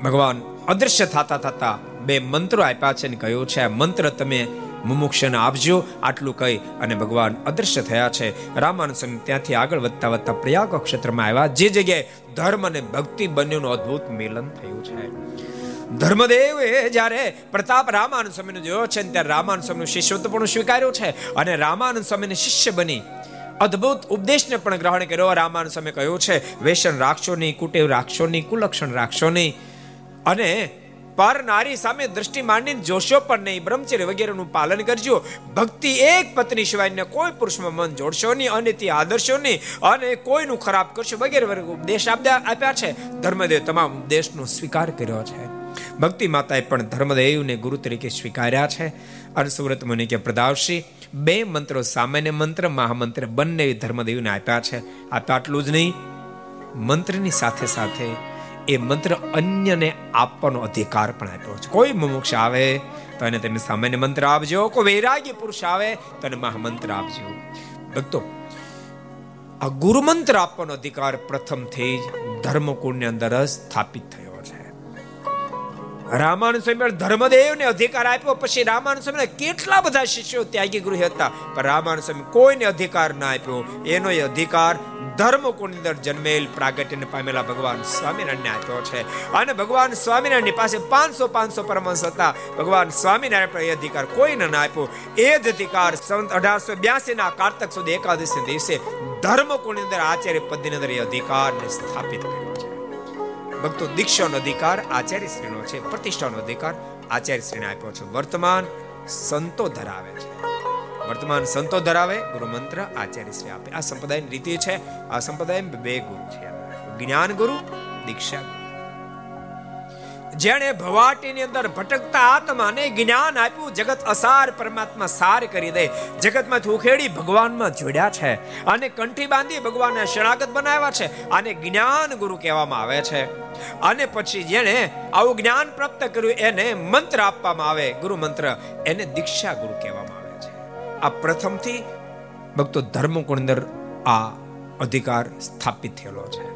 ભગવાન અદૃશ્ય થતા થતા બે મંત્રો આપ્યા છે અને કહ્યું છે મંત્ર તમે મુમુક્ષને આપજો. આટલું કહી અને ભગવાન અદૃશ્ય થયા છે. રામાનંદ સ્વામી ત્યાંથી આગળ વધતા વધતા પ્રયાગ ક્ષેત્રમાં આવ્યા. જે જગ્યાએ ધર્મ અને ભક્તિ બંનેનું અદ્ભુત મિલન થયું છે. ધર્મદેવે જ્યારે પ્રતાપ રામાનંદ સ્વામીને જોયો છે ત્યારે રામાનંદ સ્વામીનું શિષ્યત્વ સ્વીકાર્યું છે અને રામાનંદ સ્વામીને શિષ્ય બની. અદ્ભુત ઉપદેશને પણ ગ્રહણ કર્યો. રામાનંદ સ્વામી કહ્યું છે વેસન રાખશો નહીં, કુટેવ રાખશો નહીં, કુલક્ષણ રાખશો નહીં. અને પર નારી સામે દ્રષ્ટિ માંડીને જોશો પણ નહીં. બ્રહ્મચર્ય વગેરેનું પાલન કરજો. ભક્તિ એક પત્ની સિવાયને કોઈ પુરુષમાં મન જોડશો નહીં અને તે આદર્શો નહીં અને કોઈનું ખરાબ કરશો વગેરે વગેરે ઉપદેશ આપ્યા છે. ધર્મદેવ તમામ ઉપદેશનો સ્વીકાર કર્યો છે. ભક્તિ માતાએ પણ ધર્મદેવને ગુરુ તરીકે સ્વીકાર્યા છે. અને મુનિ કે પ્રદાવશી, બે મંત્રો સામાન્ય મંત્ર, મહામંત્ર બંને ધર્મદેવને આપ્યા છે. આપ્યા આટલું જ નહીં, મંત્રની સાથે સાથે એ મંત્ર અન્યને આપવાનો અધિકાર પણ આપ્યો છે. કોઈ મુમુક્ષ આવે, તો એને તમે સામાન્ય મંત્ર આપજો. કોઈ વૈરાગ્ય પુરુષ આવે, તો એને મહામંત્ર આપજો. ભક્તો, આ ગુરુ મંત્ર આપવાનો અધિકાર પ્રથમથી જ ધર્મકુળની અંદર સ્થાપિત થયો. રામાનુ સ્વામી ધર્મદેવને અધિકાર આપ્યો, પછી રામાનુ સ્વામીને કેટલા બધા શિષ્યો ત્યાગી ગૃહ હતા, પણ રામાનુ સ્વામી કોઈને અધિકાર ના આપ્યો. એનો એ અધિકાર કોની અંદર જન્મેલ, પ્રાગટ્યને પામેલા ભગવાન સ્વામિનારાયણને આપ્યો છે. અને ભગવાન સ્વામિનારાયણની પાસે પાંચસો પાંચસો પરમહંસ હતા. ભગવાન સ્વામિનારાયણ પર એ અધિકાર કોઈને ના આપ્યો. એ જ અધિકાર સંત અઢારસો બ્યાસી ના કાર્તક સુધી એકાદશી દિવસે ધર્મકુળની અંદર આચાર્ય પદની અંદર એ અધિકારને સ્થાપિત કર્યો છે. ભક્તો દીક્ષાનો અધિકાર આચાર્ય શ્રીનો છે, પ્રતિષ્ઠાનો અધિકાર આચાર્ય શ્રીને આપ્યો છે. વર્તમાન સંતો ધરાવે છે. વર્તમાન સંતો ધરાવે ગુરુ મંત્ર આચાર્ય શ્રી આપે આ સંપ્રદાયની રીતિ છે, આ સંપ્રદાય બે ગુરુ છે. જ્ઞાન ગુરુ દીક્ષા જેણે ભવાટીની અંદર ભટકતા આત્માને જ્ઞાન આપ્યું, જગત અસાર પરમાત્મા સાર કરી દે. જગતમાંથી ઉખેડી ભગવાનમાં જોડ્યા છે અને કંઠી બાંધી ભગવાનને શરણાગત બનાવ્યા છે આને જ્ઞાન ગુરુ કહેવામાં આવે છે. અને પછી જેણે આવું જ્ઞાન પ્રાપ્ત કર્યું, એને મંત્ર આપવામાં આવે, ગુરુ મંત્ર, એને દીક્ષા ગુરુ કહેવામાં આવે છે. આ પ્રથમથી ભક્તો ધર્મ અંદર આ અધિકાર સ્થાપિત થયેલો છે.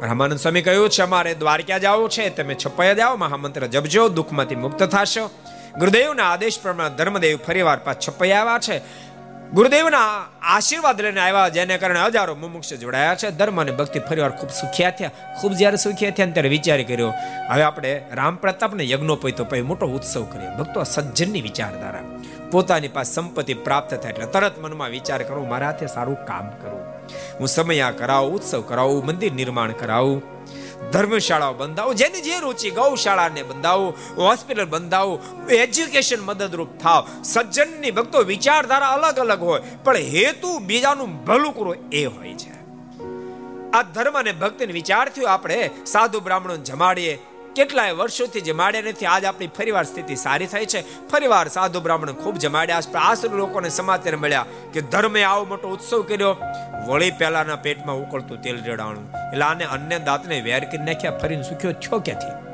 રામાનંદ સ્વામી કહ્યું, છે અમારે દ્વારકા જાઓ છે, તમે છપાયા જાઓ, મહામંત્ર જપજો, દુઃખમાંથી મુક્ત થશો. ગુરુદેવના આદેશ પ્રમાણે ધર્મદેવ ફરીવાર પાછ છપાઈ આવ્યા છે. ગુરુદેવના આશીર્વાદ લઈને આવ્યા, જેને કારણે હજારો મુમુક્ષ જોડાયા છે. ધર્મ અને ભક્તિ ફરીવાર ખૂબ સુખ્યા થયા. ખૂબ જ્યારે સુખ્યા થયા ત્યારે વિચાર કર્યો, હવે આપણે રામ પ્રતાપને યજ્ઞોપૈતો પછી મોટો ઉત્સવ કરીએ. ભક્તો સજ્જનની વિચારધારા. પોતાની પાસે સંપત્તિ પ્રાપ્ત થાય એટલે તરત મનમાં વિચાર કરો, મારા હાથે સારું કામ કરવું હું સમયા કરાવું, ઉત્સવ કરાવું, મંદિર નિર્માણ કરાવું. ધર્મશાળાઓ બંધાવો, જેની જે રુચિ, ગૌશાળાને બંધાવો, હોસ્પિટલ બંધાવો, એજ્યુકેશન મદદરૂપ થાવ. સજ્જનની ભક્તો વિચારધારા અલગ અલગ હોય, પણ હેતુ બીજાનું ભલું કરો એ હોય છે. આ ધર્મ અને ભક્તિનો વિચાર થયો આપણે સાધુ બ્રાહ્મણો જમાડીએ કેટલાય વર્ષોથી જમાડ્યા નથી. આજ આપણી ફરીવાર સ્થિતિ સારી થઈ છે. ફરીવાર સાધુ બ્રાહ્મણ ખૂબ જમાડ્યા. આસર લોકોને સમાચાર મળ્યા કે ધર્મે આવો મોટો ઉત્સવ કર્યો. વળી પહેલાના પેટમાં ઉકળતું તેલ રેડાણું. એટલે આને અન્ય દાંતને વેર કરી નાખ્યા. ફરીને સુખ્યો છો ક્યાંથી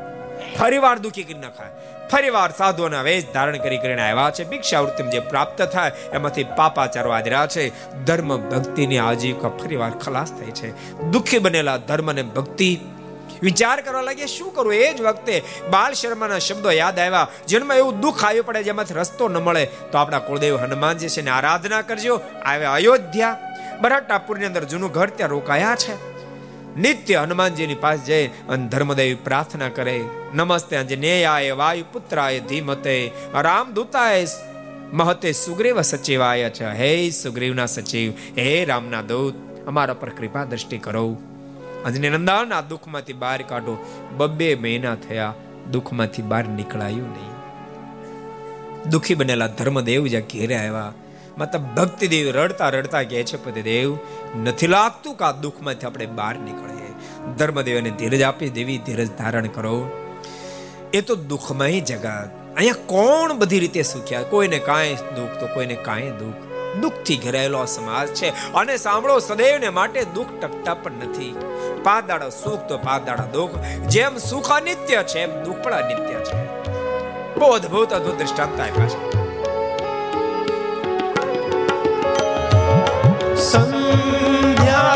ફરીવાર દુખી કરી નાખાય. ફરીવાર સાધુઓના વેશ ધારણ કરી કરીને આવ્યા છે. ભિક્ષાવૃત્તિ જે પ્રાપ્ત થાય, એમાંથી પાપાચારો આદર્યા છે. ધર્મ ભક્તિની આજીવિકા ફરીવાર ખલાસ થઈ છે. દુઃખી બનેલા ધર્મ અને ભક્તિ વિચાર કરવા લાગ્યા, શું કરવું એ જ વખતે બાલ શર્માના શબ્દો યાદ આવ્યા. જેનમાં એવું દુઃખ આવ્યું પડે, જેમાંથી રસ્તો ન મળે. તો આપણા કુળદેવ હનુમાનજી છે ને આરાધના કરજો. આવે અયોધ્યા. બરાટાપુરની અંદર જૂનું ઘર ત્યાં રોકાયા છે. નિત્ય હનુમાનજીની પાસે જઈ અને ધર્મદેવ પ્રાર્થના કરે. નમસ્તે અંજનેયાય વાયુ પુત્રાય ધીમતે. રામ દૂતાય મહતે સુગ્રીવ સચિવાય છે. હે સુગ્રીવના સચિવ, હે રામના દૂત. અમારા પર કૃપા દ્રષ્ટિ કરો. અંજની નંદાન આ દુઃખમાંથી બહાર કાઢો. બબે મહિના થયા દુઃખમાંથી બહાર નીકળાયું નહીં. દુઃખી બનેલા ધર્મદેવ જ્યાં ઘેરે આવ્યા. માતા ભક્તિ રડતા રડતા કહે છે પતિ દેવ નથી લાગતું કે આ દુઃખમાંથી આપણે બહાર નીકળીએ. ધર્મદેવને ધીરજ આપી દેવી, ધીરજ ધારણ કરો. એ તો દુઃખમય જગત. અહીંયા કોણ બધી રીતે સુખ્યા? કોઈને કાંઈ દુઃખ, તો કોઈને કાંઈ દુઃખ. દુઃખથી ઘેરાયેલો સમાજ છે. અને સાંભળો, સદૈવને માટે દુઃખ ટકતા પણ નથી. પાદાડા સુખ તો પાદાડા દુઃખ. જેમ સુખ અનિત્ય છે, એમ દુઃખ પણ અનિત્ય છે. બહુ અદભુત અદભુત દ્રષ્ટાંત આપ્યા છે. સંધ્યા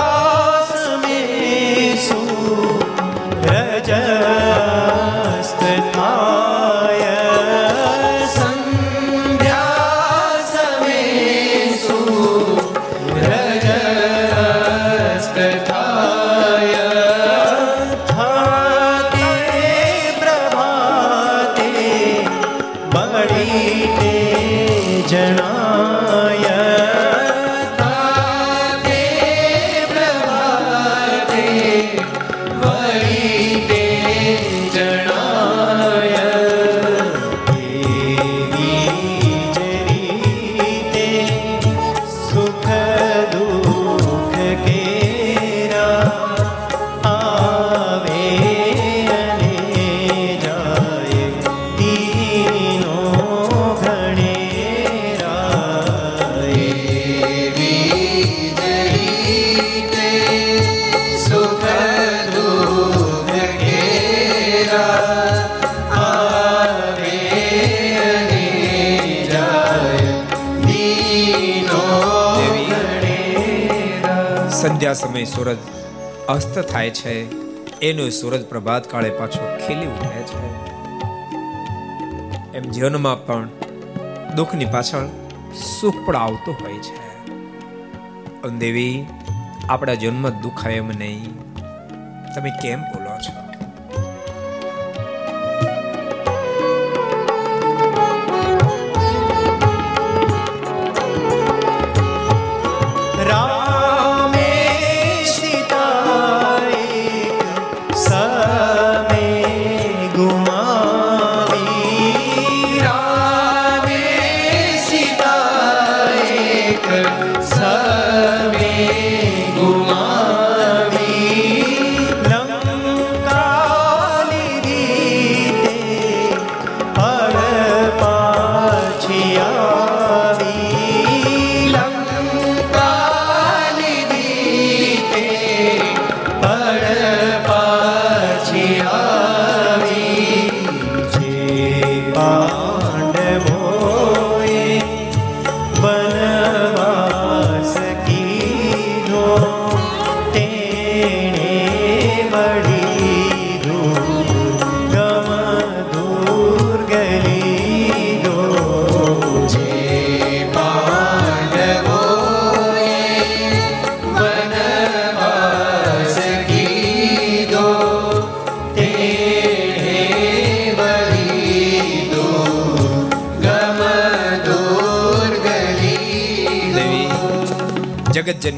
સમેસુ રજસ્ત સંધ્યા સમયે સૂરજ અસ્ત થાય છે. એનો સૂરજ પ્રભાત કાળે પાછો ખીલી ઉઠે છે. એમ જીવનમાં પણ દુઃખની પાછળ સુખ પણ આવતું હોય છે. દેવી આપણા જન્મ દુઃખ એમ નહીં. તમે કેમ બોલો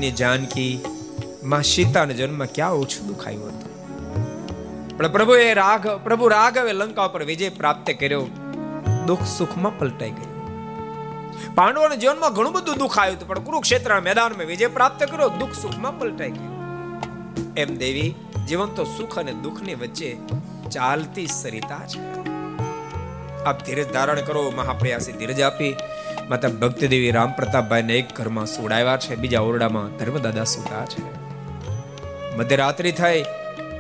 છો જાનકી માં સીતાનો જન્મ ક્યાં ઓછું દુખાયું હતું? પણ પ્રભુએ રાઘ પ્રભુ રાઘવે લંકા પર વિજય પ્રાપ્ત કર્યો. દુઃખ સુખમાં પલટાઈ ગયું. પાંડવોના જીવનમાં ઘણું બધું દુઃખ આવ્યું હતું, પણ કુરુક્ષેત્રના મેદાનમાં વિજય પ્રાપ્ત કર્યો, દુઃખ સુખમાં પલટાઈ ગયું. એમ દેવી, જીવન તો સુખ અને દુઃખની વચ્ચે ચાલતી સરિતા છે. આપ ધીરજ ધારણ કરો, મહાપ્રયાસી ધીરજ આપી માતા ભક્તિદેવી રામ પ્રતાપભાઈને એક ઘરમાં સોડાવ્યા છે. બીજા ઓરડામાં ધર્મદાદા સુતા છે. મધ્યરાત્રિ થઈ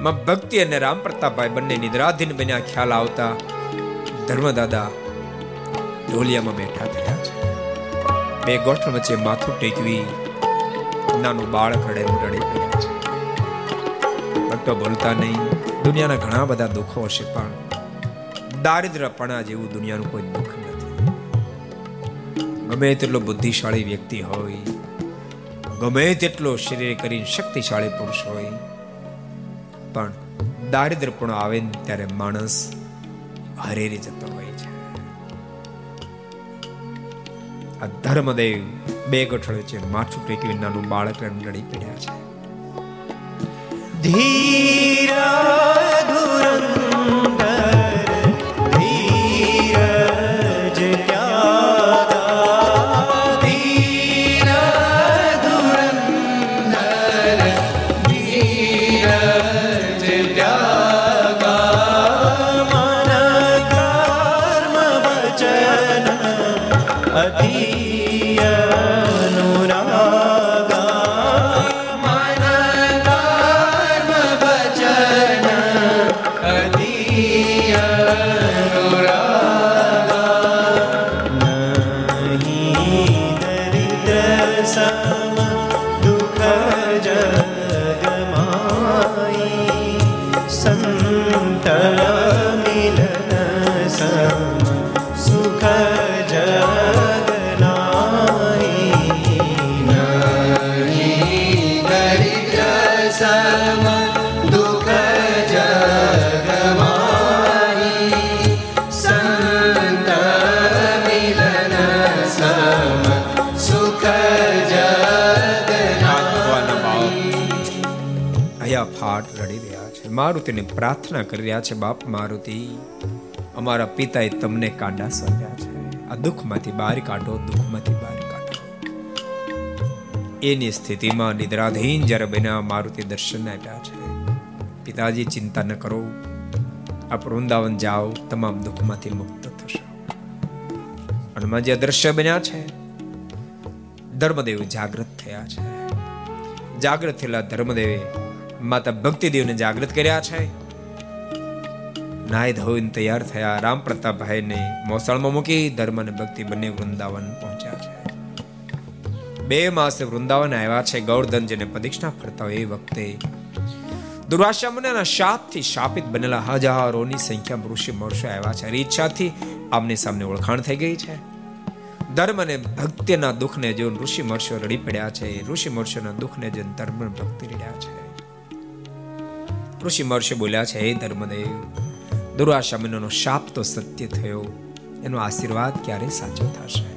માં ભક્તિ અને રામ પ્રતાપભાઈ બંને નિદ્રાધીન બન્યા ખ્યાલ આવતા ધર્મદાદા ઢોલિયામાં બેઠા થયા છે. બે ગોઠણ વચ્ચે માથું ટેકવી નાનું બાળક રડે રડી પડ્યા છે. ભક્તો બોલતા નહીં, દુનિયાના ઘણા બધા દુઃખો હશે, પણ દારિદ્રપણા જેવું દુનિયાનું કોઈ દુઃખ નથી ગમે તેટલો બુદ્ધિશાળી વ્યક્તિ હોય, ગમે તેટલો શરીર કરીને શક્તિશાળી પુરુષ હોય, પણ દારિદ્રપણો આવે ને ત્યારે માણસ હરેરી જતો હોય છે. આ ધર્મદેવ બે ગઠોડે છે, માથું ટેકવી નાનું બાળક લડી પડ્યા છે. ધીરા મારુતિને પ્રાર્થના કરી રહ્યા છે, બાપ મારુતિ, અમારા પિતાએ તમને કાંડા સર્યા છે. આ દુઃખમાંથી બહાર કાઢો, દુઃખમાંથી બહાર કાઢો. એની સ્થિતિમાં નિદ્રાધીન જ્યારે બન્યા, મારુતિ દર્શન આપ્યા છે. પિતાજી, ચિંતા ન કરો. આપ વૃંદાવન જાઓ, તમામ દુઃખમાંથી મુક્ત થશો. હનુમાનજી અદ્રશ્ય બન્યા છે, ધર્મદેવ જાગૃત થયા છે. જાગૃત થયેલા ધર્મદેવે માતા ભક્તિદેવને જાગૃત કર્યા છે. નાય ધોઈને તૈયાર થયા રામ પ્રતાપભાઈને મોસાળમાં મૂકી ધર્મ અને ભક્તિ બંને વૃંદાવન પહોંચ્યા છે. બે માસ વૃંદાવન આવ્યા છે. ગૌરધન જેને પ્રદક્ષિણા ફરતા હોય એ વખતે દુર્વાસા મુનિના શાપથી શાપિત બનેલા હજારોની સંખ્યામાં ઋષિ મહર્ષિ આવ્યા છે. ઈચ્છાથી આમની સામે ઓળખાણ થઈ ગઈ છે. ધર્મ અને ભક્તિના દુઃખને જોઈને ઋષિ મહર્ષિઓ રડી પડ્યા છે. ઋષિ મહર્ષિઓના દુઃખને જોઈને ધર્મ ભક્તિ રડ્યા છે. ઋષિ મહર્ષિ બોલ્યા છે, હે ધર્મદેવ દુર્વાસા મુનિનો શાપ તો સત્ય થયો. એનો આશીર્વાદ ક્યારે સાચો થશે?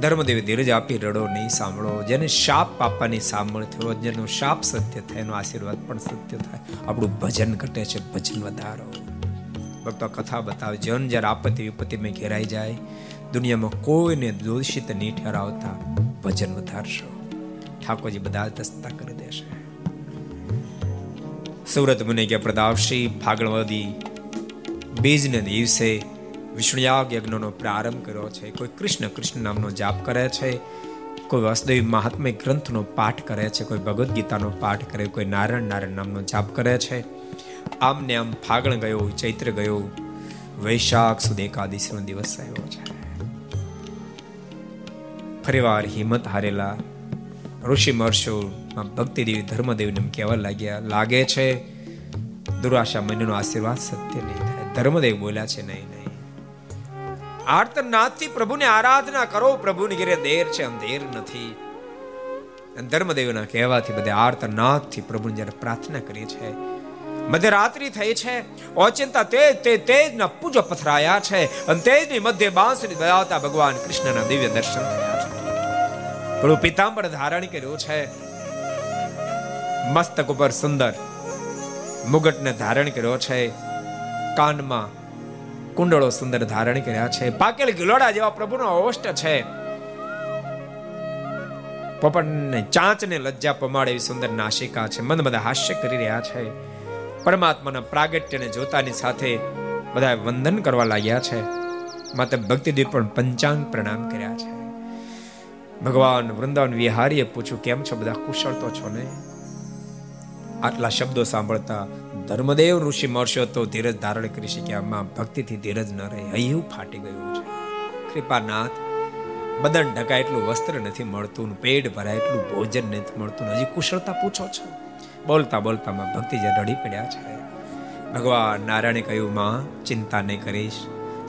ધર્મદેવે ધીરજ આપી રડો નહીં, સાંભળો. જેને શાપ આપવાની થયો, જેનો શાપ સત્ય થાય, એનો આશીર્વાદ પણ સત્ય થાય. આપણું ભજન ઘટે છે, ભજન વધારો. ભક્તો કથા બતાવે જન જ્યારે આપત્તિ વિપત્તિમાં ઘેરાઈ જાય, દુનિયામાં કોઈને દોષિત નહીં ઠરાવતા, ભજન વધારશો. ઠાકોરજી બધા દસ્તા કરી દેશે. સુરત મુનિ કે પ્રતાપશ્રી ફાગણવાદી બીજને દિવસે વિષ્ણુયાગ યજ્ઞનો પ્રારંભ કર્યો છે. કોઈ કૃષ્ણ કૃષ્ણ નામનો જાપ કરે છે, કોઈ વાસુદેવ મહાત્મ્ય ગ્રંથનો પાઠ કરે છે, કોઈ ભગવદ્ ગીતાનો પાઠ કરે, કોઈ નારાયણ નારાયણ નામનો જાપ કરે છે. આમ ને આમ ફાગણ ગયો, ચૈત્ર ગયો, વૈશાખ સુધી એકાદશીનો દિવસ આવ્યો છે. ફરીવાર હિંમત હારેલા ઋષિ મહર્ષો ભક્તિ દેવી ધર્મદેવને કહેવા લાગ્યા, લાગે છે, દુરાશા મનનો આશીર્વાદ સત્ય નહીં થાય. ધર્મદેવ બોલ્યા છે, નહીં નહીં. આર્તનાથથી પ્રભુને આરાધના કરો, પ્રભુની ઘેરે દેર છે, અંધેર નથી. ધર્મદેવના કહેવાથી બધે આર્તનાથથી પ્રભુને જ્યારે પ્રાર્થના કરી છે મધ્યરાત્રિ થઈ છે, ઓચિંતા તેજ તે તેજના પૂજો પથરાયા છે, અને તેજની મધ્ય બાંસરી બજાવતા ભગવાન કૃષ્ણના દિવ્ય દર્શન થયા છે. પ્રભુ પિતાંબર ધારણ કર્યું છે મસ્તક ઉપર સુંદર મુગટને ધારણ કર્યો છે. કાનમાં કુંડળો સુંદર ધારણ કર્યા છે. પાકેલ ગિલોડા જેવા પ્રભુનો ઓષ્ટ છે. પોપટને ચાંચને લજ્જા પમાડે એવી સુંદર નાશિકા છે. મન બધા હાસ્ય કરી રહ્યા છે. પરમાત્માના પ્રાગટ્યને જોતાની સાથે બધા વંદન કરવા લાગ્યા છે. માત્ર ભક્તિદેવ પણ પંચાંગ પ્રણામ કર્યા છે. ભગવાન વૃંદાવન વિહારીએ પૂછ્યું, કેમ છો બધા? કુશળ તો છો ને? આટલા શબ્દો સાંભળતા ધર્મદેવ ઋષિ મહર્ષિઓ તો ધીરજ ધારણ કરી શક્યા. માં ભક્તિથી ધીરજ ન રહે, હૈયું ફાટી ગયું છે. કૃપાનાથ, બદન ઢકાય એટલું વસ્ત્ર નથી મળતું, પેટ ભરાય એટલું ભોજન નથી મળતું. હજી કુશળતા પૂછો છો? બોલતા બોલતા માં ભક્તિજી રડી પડ્યા છે. ભગવાન નારાયણે કહ્યું, માં, ચિંતા નહીં કરીશ.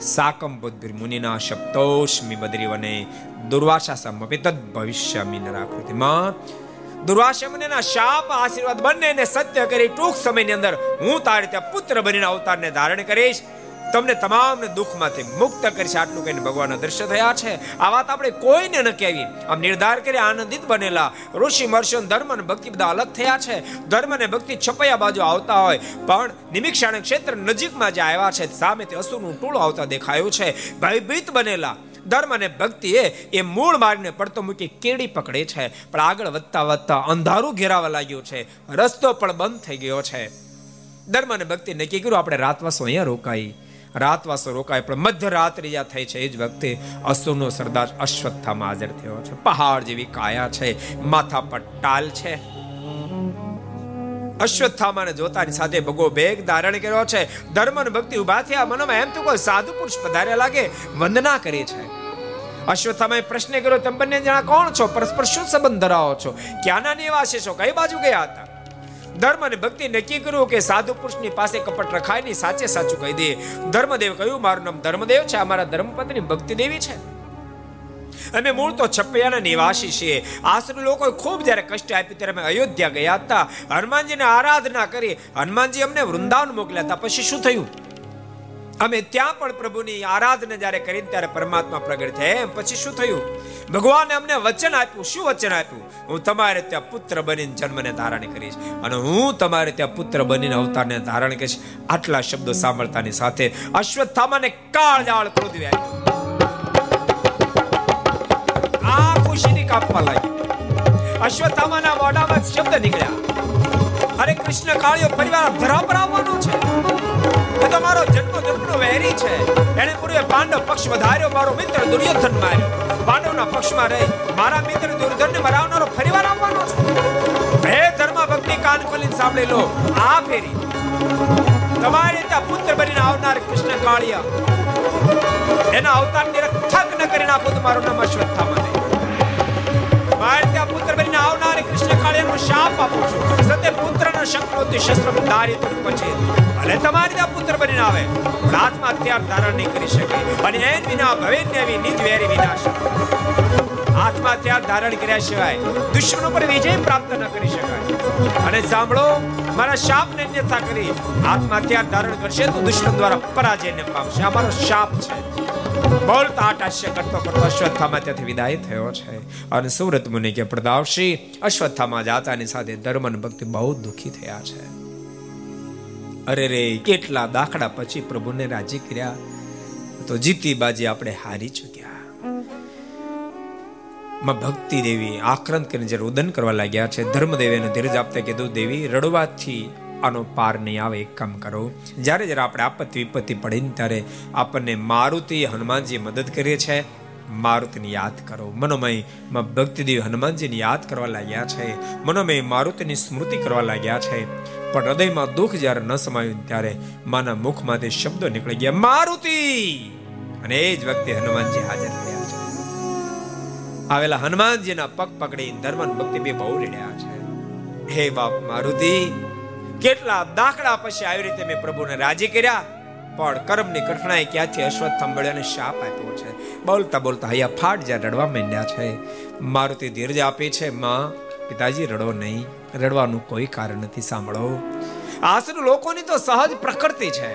સાકમ બુદ્ધિર મુનિના શબ્દોષ્મી બદરી વને દુર્વાસા સમપિત ભવિષ્યમી નરાકૃતિ. માં દુર્વાસા શાપ, આશીર્વાદ બંનેને સત્ય કરી ટૂંક સમયની અંદર હું તારી ત્યાં પુત્ર બનીને અવતારને ધારણ કરીશ. તમને તમામને દુઃખમાંથી મુક્ત કરીશ. આટલું કહીને ભગવાનના દ્રશ્ય થયા છે. આ વાત આપણે કોઈને ન કહેવી. આમ નિર્ધાર કરી આનંદિત બનેલા ઋષિ મર્ષણ ધર્મ અને ભક્તિ બધા અલગ થયા છે. ધર્મ અને ભક્તિ છપૈયા બાજુ આવતા હોય, પણ નિમિક્ષાણ ક્ષેત્ર નજીકમાં જે આવ્યા છે, સામેથી અસુરનું ટોળું આવતા દેખાયું છે. ભયભીત બનેલા ધર્મ અને ભક્તિ એ એ મૂળ માર્ગને પડતો મૂકી કેડી પકડે છે. પણ આગળ વધતા વધતા અંધારું ઘેરાવા લાગ્યું છે. રસ્તો પણ બંધ થઈ ગયો છે. ધર્મ અને ભક્તિ નક્કી કર્યું, આપણે રાતવાસો અહીંયા રોકાઈ. રાતવાસો રોકાય પણ મધ્યરાત્રિ જ્યાં થઈ છે, એ જ વખતે અસુરનો સરદાર અશ્વત્થામાં હાજર થયો છે. પહાડ જેવી કાયા છે, માથા પર ટાલ છે. અશ્વત્થામાને જોતાની સાથે ભગવો બેગ ધારણ કર્યો છે. ધર્મ ભક્તિ ઊભા થયા મનમાં એમ તો કોઈ સાધુ પુરુષ પધાર્યા લાગે, વંદના કરી છે. અશ્વત્થામાએ પ્રશ્ન કર્યો, તમે બંને જણા કોણ છો? પરસ્પર શું સંબંધ ધરાવો છો? ક્યાંના નિવાસી છો? કઈ બાજુ ગયા હતા? ધર્મ અને ભક્તિ નક્કી કર્યું કે સાધુ પુરુષની પાસે કપટ રખાય નહીં સાચે સાચું કહી દે. ધર્મદેવ કહ્યું, મારું નામ ધર્મદેવ છે, અમારા ધર્મપત્ની ભક્તિ દેવી છે. અમે મૂળ તો છપૈયાના નિવાસી છીએ. આશ્રમ લોકો ખૂબ જ્યારે કષ્ટ આપ્યું ત્યારે અમે અયોધ્યા ગયા હતા. હનુમાનજીને આરાધના કરી. હનુમાનજી અમને વૃંદાવન મોકલ્યા હતા. પછી શું થયું? અમે ત્યાં પણ પ્રભુની આરાધના જ્યારે કરીને ત્યારે પરમાત્મા પ્રગટ થયા. એમ પછી શું થયું? ભગવાને અમને વચન આપ્યું. શું વચન આપ્યું? હું તમારે ત્યાં પુત્ર બનીને જન્મને ધારણ કરીશ. અને હું તમારે ત્યાં પુત્ર બનીને અવતારને ધારણ કરીશ. આટલા શબ્દો સાંભળતાની સાથે અશ્વત્થામાને કાળજાળ ક્રોધવી આવ્યો. આ ખુશીની કાપવા લાગી અશ્વત્થામાના મોઢામાં શબ્દ નીકળ્યા. અરે કૃષ્ણ કાળિયો પરિવાર ધરા પર છે. એ તો મારો જન્મ જન્મનો વહેરી છે. એને પૂર્વે પાંડવ પક્ષ વધાર્યો, મારો મિત્ર દુર્યોધન માર્યો. પાંડવના પક્ષમાં રહી મારા મિત્ર દુર્યોધનને મરાવનારો ફરીવાર આવવાનો છે. હે ધર્મ ભક્તિ કાન ખોલીને સાંભળી લો, આ ફેરી. તમારે ત્યાં પુત્ર બનીને આવનાર કૃષ્ણ કાળિયા. એના અવતારને રક્ષક ન કરી નાખો તો મારું નામ અશ્વત્થામા નહીં મારે ત્યાં પુત્ર બનીને આવનારી કૃષ્ણ કાળિયાનો શાપ આપું છું. સતે પુત્રનો શક્લોથી શસ્ત્ર ધારી તું પછી ભલે તમારે ત્યાં પુત્ર બનીને આવે, પણ આત્મહત્યા ધારણ નહીં કરી શકે. અને એન વિના ભવેન્ય એવી નિજ વેરી વિનાશ. આત્મહત્યા ધારણ કર્યા સિવાય દુશ્મનો પર વિજય પ્રાપ્ત ન કરી શકાય. અને સાંભળો, મારા શાપને અન્યથા કરી આત્મહત્યા ધારણ કરશે તો દુશ્મન દ્વારા પરાજયને પામશે. આ મારો શાપ છે. બોલતા આટાશ્ય કરતો કરતો અશ્વત્થામા ત્યાંથી વિદાય થયો છે. અને સુરત મુનિ કે પ્રદાવશી અશ્વત્થામા જાતાની સાથે ધર્મ ભક્તિ બહુ દુઃખી થયા છે. અરે રે, કેટલા દાખલા પછી પ્રભુને રાજી કર્યા? તો જીતી બાજી આપણે હારી ચૂક્યા. માં ભક્તિ દેવી આક્રંત કરીને જે રુદન કરવા લાગ્યા છે, ધર્મદેવીને ધીરજ આપતા કીધું, દેવી, રડવાથી આનો પાર નહીં આવે, એક કામ કરો. જ્યારે જ્યારે આપણે આપત્તિ વિપત્તિ પડે ને ત્યારે આપણને મારુતિ હનુમાનજી મદદ કરીએ છે. મારુતિને યાદ કરો. મનોમય ભક્તિદેવ હનુમાનજીને યાદ કરવા લાગ્યા છે. મનોમય મારુતિની સ્મૃતિ કરવા લાગ્યા છે. પણ હૃદયમાં દુઃખ જ્યારે ન સમાયું ત્યારે માના મુખમાંથી શબ્દો નીકળી ગયા. મારુતિ! અને એ જ વખતે હનુમાનજી હાજર થયા છે. આવેલા હનુમાનજીના પગ પકડી ધર્મન ભક્તિ બે બહુ લડ્યા છે. હે બાપ મારુતિ કેટલા દાખલા પછી આવી રીતે મેં પ્રભુને રાજી કર્યા? પણ કર્મની કઠણાઈ ક્યાંથી અને શાપ આપ્યો છે? બોલતા બોલતા હૈયા ફાટ જ્યાં રડવા માંડ્યા છે. મારુતિ ધીરજ આપે છે, માં, પિતાજી, રડો નહીં. રડવાનું કોઈ કારણ નથી, સાંભળો. આસુ લોકોની તો સહજ પ્રકૃતિ છે.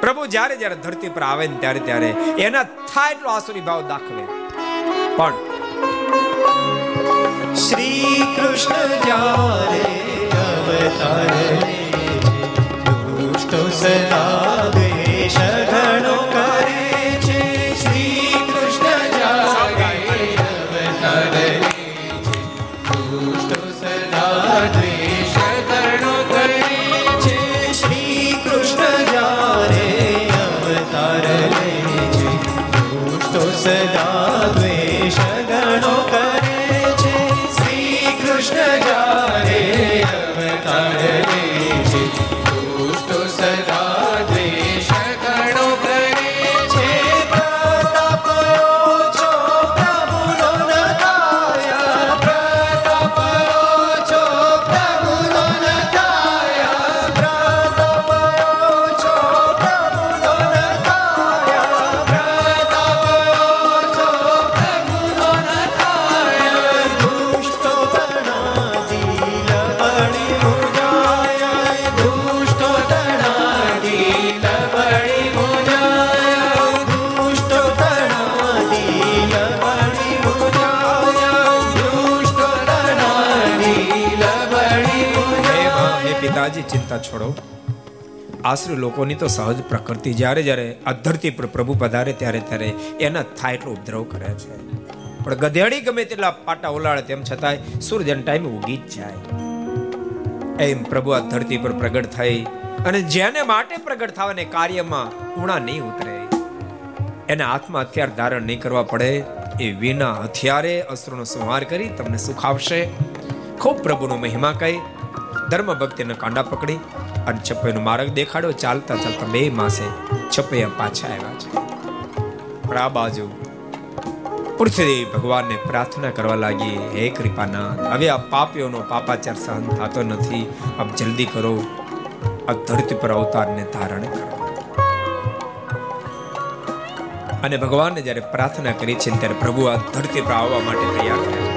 પ્રભુ જ્યારે જ્યારે ધરતી પર આવે ને ત્યારે ત્યારે એના થાય એટલો આસુરી ભાવ દાખવે. પણ શ્રી કૃષ્ણ જ્યારે અવતારે દુષ્ટો સદા દ્વેષ ઘણો કરે છે શ્રી કૃષ્ણ જ્યારે અવતારે દુષ્ટો સદા દ્વેષ ઘણો કરે છે શ્રી કૃષ્ણ જ્યારે અવતાર દુષ્ટો સદા દ્વેષ ઘણો કરે પિતાજી છોડો. આશરે લોકોની તો સહજ પ્રકૃતિ જ્યારે જ્યારે આ ધરતી પર પ્રભુ પધારે ત્યારે ત્યારે એના થાય એટલો ઉપદ્રવ કરે છે. પણ ગધેડી ગમે તેટલા પાટા ઉલાળે તેમ છતાંય સૂર્યના ટાઈમે ઉગી જ જાય. એમ પ્રભુ આ ધરતી પર પ્રગટ થઈ અને જેને માટે પ્રગટ થવાને કાર્યમાં ઉણા નહીં ઉતરે. એને હાથમાં હથિયાર ધારણ નહીં કરવા પડે. એ વિના હથિયારે અસ્ત્રોનો સંહાર કરી તમને સુખ આવશે ખૂબ પ્રભુનો મહિમા કહી ધર્મ ભક્તિના કાંડા પકડી અને છપ્પૈનો માર્ગ દેખાડ્યો. ચાલતા ચાલતા બે માસે છપ્પૈયા પાછા આવ્યા છે. પણ આ બાજુ પૃથ્વી ભગવાનને પ્રાર્થના કરવા લાગી, હે કૃપાનાથ, હવે આ પાપીઓનો પાપાચાર સહન થતો નથી. આપ જલ્દી કરો. આ ધરતી પર અવતારને ધારણ કરો. અને ભગવાનને જ્યારે પ્રાર્થના કરી છે ત્યારે પ્રભુ આ ધરતી પર આવવા માટે તૈયાર થયા.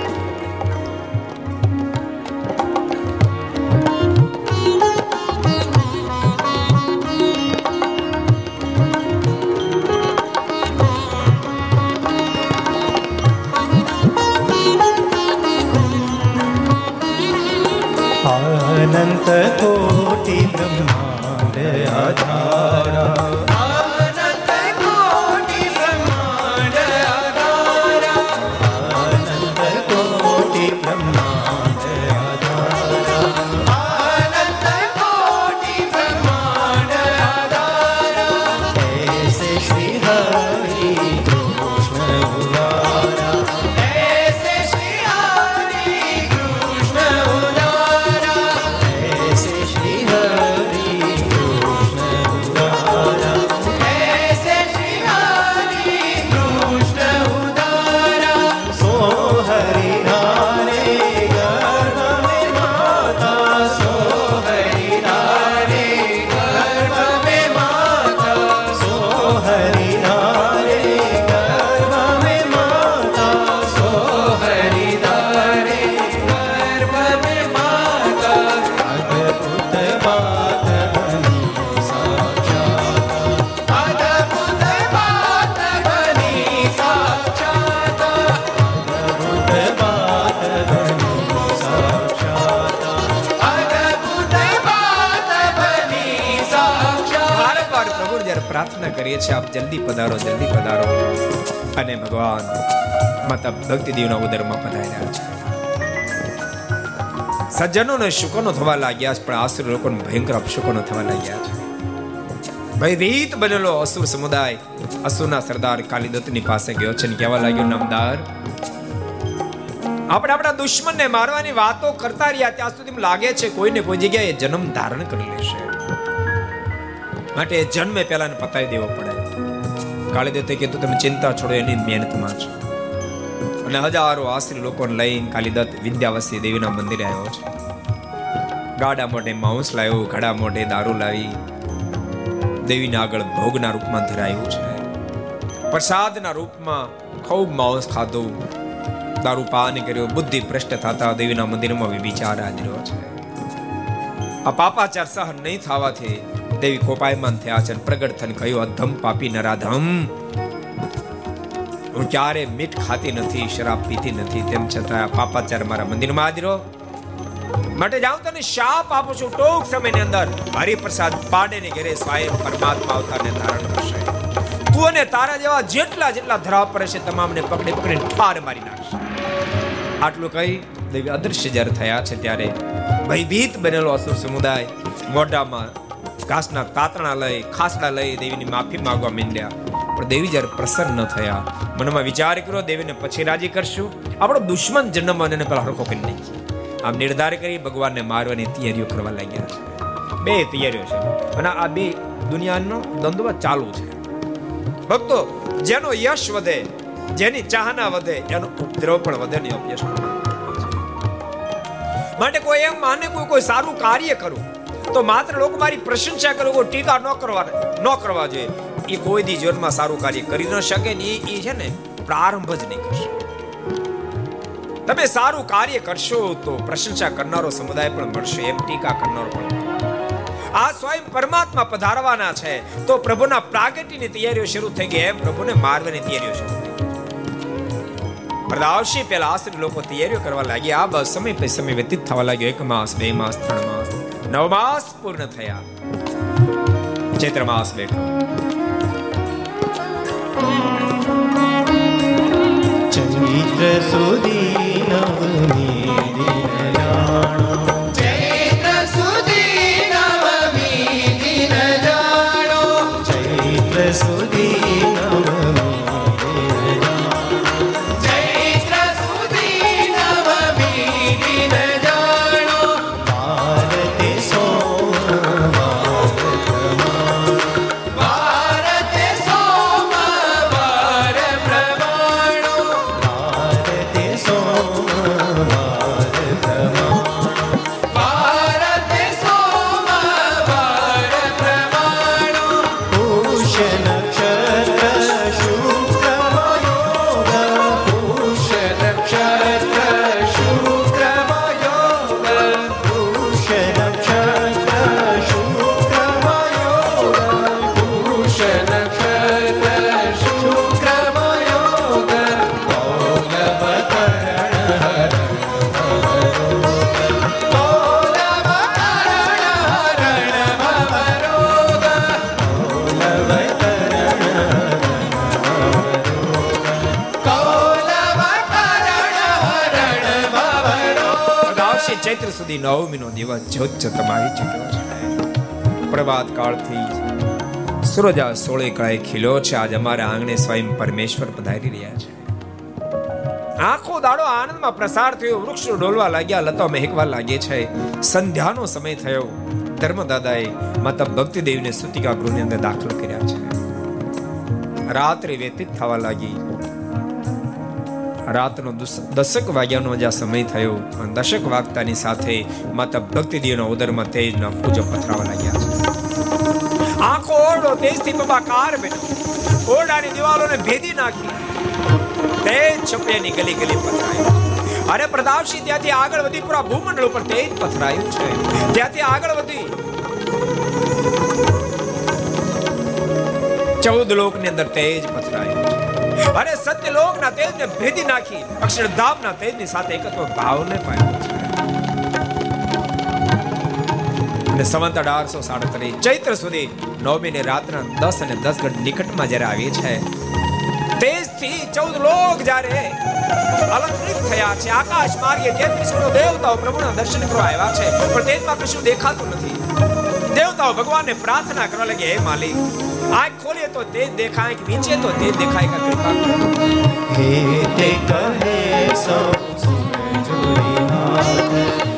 સજ્જનોને શુકનો થવા લાગ્યા છે, પણ આસુર લોકોને ભયંકર અપશુકનો થવા લાગ્યા છે. ભયભીત બનેલો અસુર સમુદાય અસુરના સરદાર કાલિદત્તની પાસે ગયો છે ને કહેવા લાગ્યો, નામદાર. આપણે આપણા દુશ્મનને મારવાની વાતો કરતા રહ્યા, ત્યાં સુધી લાગે છે કોઈને કોઈ જગ્યાએ જન્મ ધારણ કરી લેશે. માટે જન્મે પહેલાને પતાવી દેવો પડે. કાલિદત્તે કીધું, તમે ચિંતા છોડો, એની મહેનતમાં છો. અને હજારો આશ્રી લોકોને લઈને કાલિદત્ત વિદ્યાવસી દેવીના મંદિરે આવ્યો છે. ગાડા મોઢે માંસ લાવ્યો ઘડા મોઢે દારૂ લાવી. દેવીના આગળ ભોગના રૂપમાં ધરાયું છે. પ્રસાદના રૂપમાં ખૂબ માંસ ખાધું. દારૂ પાન કર્યો, બુદ્ધિ ભ્રષ્ટ થતા દેવીના મંદિરમાં વિચાર આદર્યો છે. આ પાપાચાર સહન નહીં થવાથી દેવી કોપાયમાન થયા છે પ્રગટ થઈને કહ્યું અધમ પાપી નરાધમ. હું ક્યારે મીઠ ખાતી નથી, શરાબ પીતી નથી, તેમ છતાં પાપાચાર મારા મંદિરમાં આદર્યો. માટે જાઉં તને શાપ આપું છું. ટૂંક સમયની અંદર હરિપ્રસાદ પાડે ને ઘરે સ્વયં પરમાત્મા અવતારને ધારણ કરશે. તું અને તારા જેવા જેટલા જેટલા ધરાવ પર છે તમામને પકડી પકડીને ઠાર મારી નાખશે. આટલું કહી દેવી અદૃશ્ય જ્યારે થયા છે ત્યારે ભયભીત બનેલો અસુર સમુદાય મોઢામાં ઘાસના કાતણા લઈ, ખાસડા લઈ દેવીની માફી માંગવા માંડ્યા. પણ દેવી જ્યારે પ્રસન્ન થયા, મનમાં વિચાર કર્યો, દેવીને પછી રાજી કરશું. આપણો દુશ્મન જન્મ અને પેલા હરખો કરી નાખી આમ નિર્ધાર કરી ભગવાનને મારવાની તૈયારીઓ કરવા લાગ્યા. છે બે તૈયારીઓ છે. અને આ બે દુનિયાનો દ્વંદ્વ ચાલુ છે. ભક્તો, જેનો યશ વધે, જેની ચાહના વધે, એનો ઉપદ્રવ પણ વધે ને અભ્યાસ માટે કોઈ એમ માને કોઈ કોઈ સારું કાર્ય કરું, તો માત્ર લોકો મારી પ્રશંસા કરો, કોઈ ટીકા ન કરવા ન કરવા જોઈએ. એ કોઈ દી જીવનમાં સારું કાર્ય કરી ન શકે ને એ છે ને પ્રારંભ જ નહીં કરશે. તમે સારું કાર્ય કરશો તો પ્રશંસા કરનારો સમુદાય પણ મળશે, એમ ટીકા કરનારો પણ આ સ્વયં પરમાત્મા પધારવાના છે. તો પ્રભુના પ્રાગટ્યની તૈયારીઓ શરૂ થઈ ગઈ, એમ પ્રભુને મારવાની તૈયારીઓ શરૂ પ્રદાવશી પહેલા આશ્રિત લોકો તૈયારીઓ કરવા લાગ્યા. આ બસ સમય પછી સમય વ્યતીત થવા લાગ્યો. એક માસ, બે માસ, ત્રણ માસ, નવ માસ પૂર્ણ થયા. ચૈત્ર માસ બેઠો. ચૈત્ર સુધી નવમી દિન સુધી નવમીનો દિવસ જોત જતમ આવી ચૂક્યો છે. પ્રભાત કાળથી સૂરજ સોળે કળાએ ખીલ્યો છે. આજ અમારા આંગણે સ્વયં પરમેશ્વર પધારી રહ્યા છે. આખો દાડો આનંદમાં પ્રસાર થયો. વૃક્ષો ડોલવા લાગ્યા, લતા મહેકવા લાગે છે. સંધ્યાનો સમય થયો. ધર્મદાદાએ માતા ભક્તિદેવને સુતિકા ગૃહની અંદર દાખલ કર્યા છે. રાત્રિ વ્યતીત થવા લાગી. રાતનો દશક વાગ્યાનો જે આ સમય થયો. અને દશક વાગતાની સાથે માતા ભક્તિદેવના ઉદરમાં તેજના પૂજો પથરાવા લાગ્યા છે. આખો ઓરડો તેજથી બબાકાર બેઠો ઓરડાની દિવાલોને ભેદી નાખી. તેજ છપયાની ગલી ગલી પથરાય. અરે પ્રતાપસિંહ, ત્યાંથી આગળ વધી પૂરા ભૂમંડળ ઉપર તેજ પથરાયું છે. ત્યાંથી આગળ વધી. ચૌદ લોકની અંદર તેજ પથરાયું છે. અરે સત્ય લોકના તેજને ભેદી નાખી અક્ષરધામના તેજની સાથે એકત્વ ભાવને પામ્યો છે. અને સંવંત અઢારસો સાડત્રીસ ચૈત્ર સુધી નવમી ને રાતના દસ અને દસ ગઢ નિકટમાં જ્યારે આવી છે તેજથી ચૌદ લોક જ્યારે અલંકૃત થયા છે, આકાશ માર્ગે તેત્રીસ દેવતાઓ પ્રભુના દર્શન કરવા આવ્યા છે, પણ તેજમાં કશું દેખાતું નથી. દેવતાઓ ભગવાનને પ્રાર્થના કરવા લાગે હે માલિક આંખ ખોલીએ તો તે દેખાય કે નીચે તો તે દેખાય કે કૃપા હે તે કહે સૌ સુર જોડી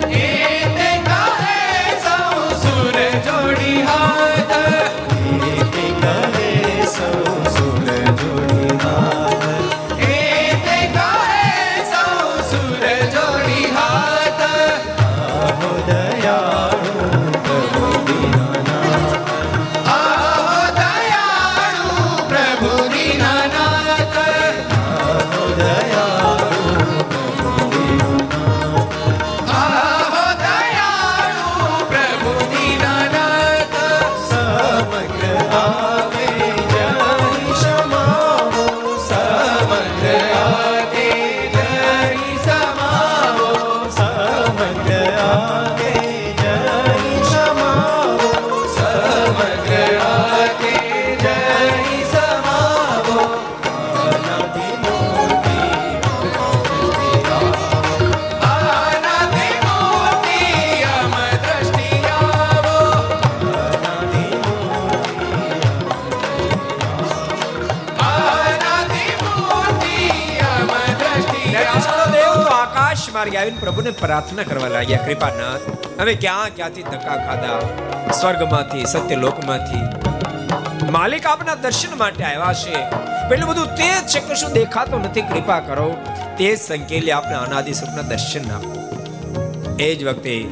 આકાશ માર્ગે આવીને પ્રભુને પ્રાર્થના કરવા લાગ્યા, કૃપાનાથ અમે ક્યાં ક્યાંથી ધક્કા ખાધા? સ્વર્ગમાંથી, સત્યલોકમાંથી. માલિક આપના દર્શન માટે આવ્યા છે. પેલું બધું તે છે, કશું દેખાતો નથી. કૃપા કરો, તે સંકેલી આપના અનાદિ સુખના દર્શન આપો. એ જ વખતે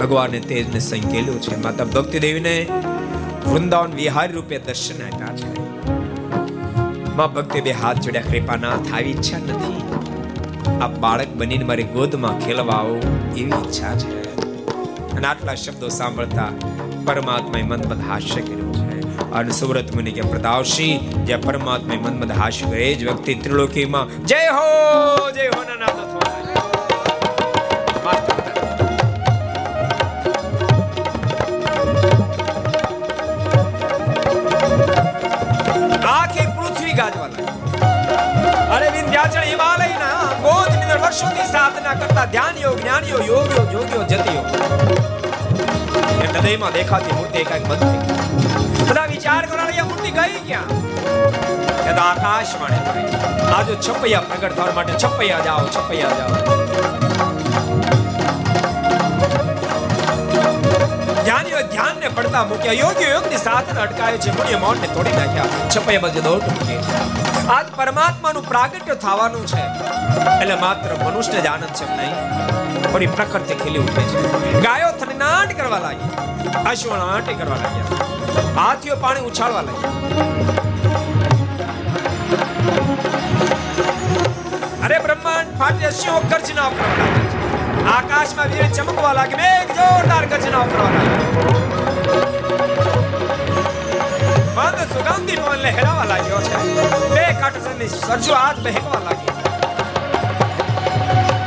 ભગવાને તેજને સંકેલ્યું છે. માતા ભક્તિ દેવીને વૃંદાવન વિહાર રૂપે દર્શન આપ્યા છે. માં ભક્તિ બે હાથ જોડ્યા, કૃપાનાથ, આવી ઈચ્છા નથી. આ બાળક બનીને મારી ગોદમાં ખેલવા આવો એવી ઈચ્છા છે. અને આટલા શબ્દો સાંભળતા પરમાત્માએ મનમદ હાસ્ય કર્યું છે. અને સુરત મુનિ કે પ્રતાપસિંહ જે પરમાત્માએ મનમદ હાસ્ય કરે એ જ વ્યક્તિ ત્રિલોકીમાં જય હો જય હો ના નાદ થવા માતા આખી પૃથ્વી ગાજવા લાગી. અરે વિંધ્યાચલ હિમાલયના ગોદની અંદર વર્ષોથી સાધના કરતા ધ્યાન યોગ જ્ઞાનીઓ યોગ્યો જોગીઓ જતીઓ. એ હૃદયમાં દેખાતી મૂર્તિ એકાએક બંધ થઈ. બધા વિચાર કરવા લાગ્યા મૂર્તિ ગઈ ક્યાં? એ આકાશ માણે આજો છપૈયા પ્રગટ થવા માટે છપૈયા જાઓ છપૈયા જાઓ. ધ્યાનીઓ ધ્યાનને પડતા મૂક્યા. યોગીઓ યોગની સાધન અટકાય છે. મુનિએ મૌનને તોડી નાખ્યા. છપાઈ બાજુ દોટ મૂકે. આજ પરમાત્માનું પ્રાગટ્ય થવાનું છે. એટલે માત્ર મનુષ્ય જ આનંદ છે નહીં. પૂરી પ્રકૃતિ ખીલી ઉઠે છે. ગાયો થનનાટ કરવા લાગી. પશુઓ નાટી કરવા લાગ્યા. હાથીઓ પાણી ઉછાળવા લાગ્યા. અરે બ્રહ્માંડ, ફાટ્યા સિંહો ગર્જના કરવા લાગ્યા આકાશમાં વીર ચમકવા લાગે મેઘ જોરદાર ગર્જના કરવા લાગી મંદ સુગંધી પવન લહેરાવા લાગ્યો છે બે કાટસની સરજો હાથ બહેકવા લાગી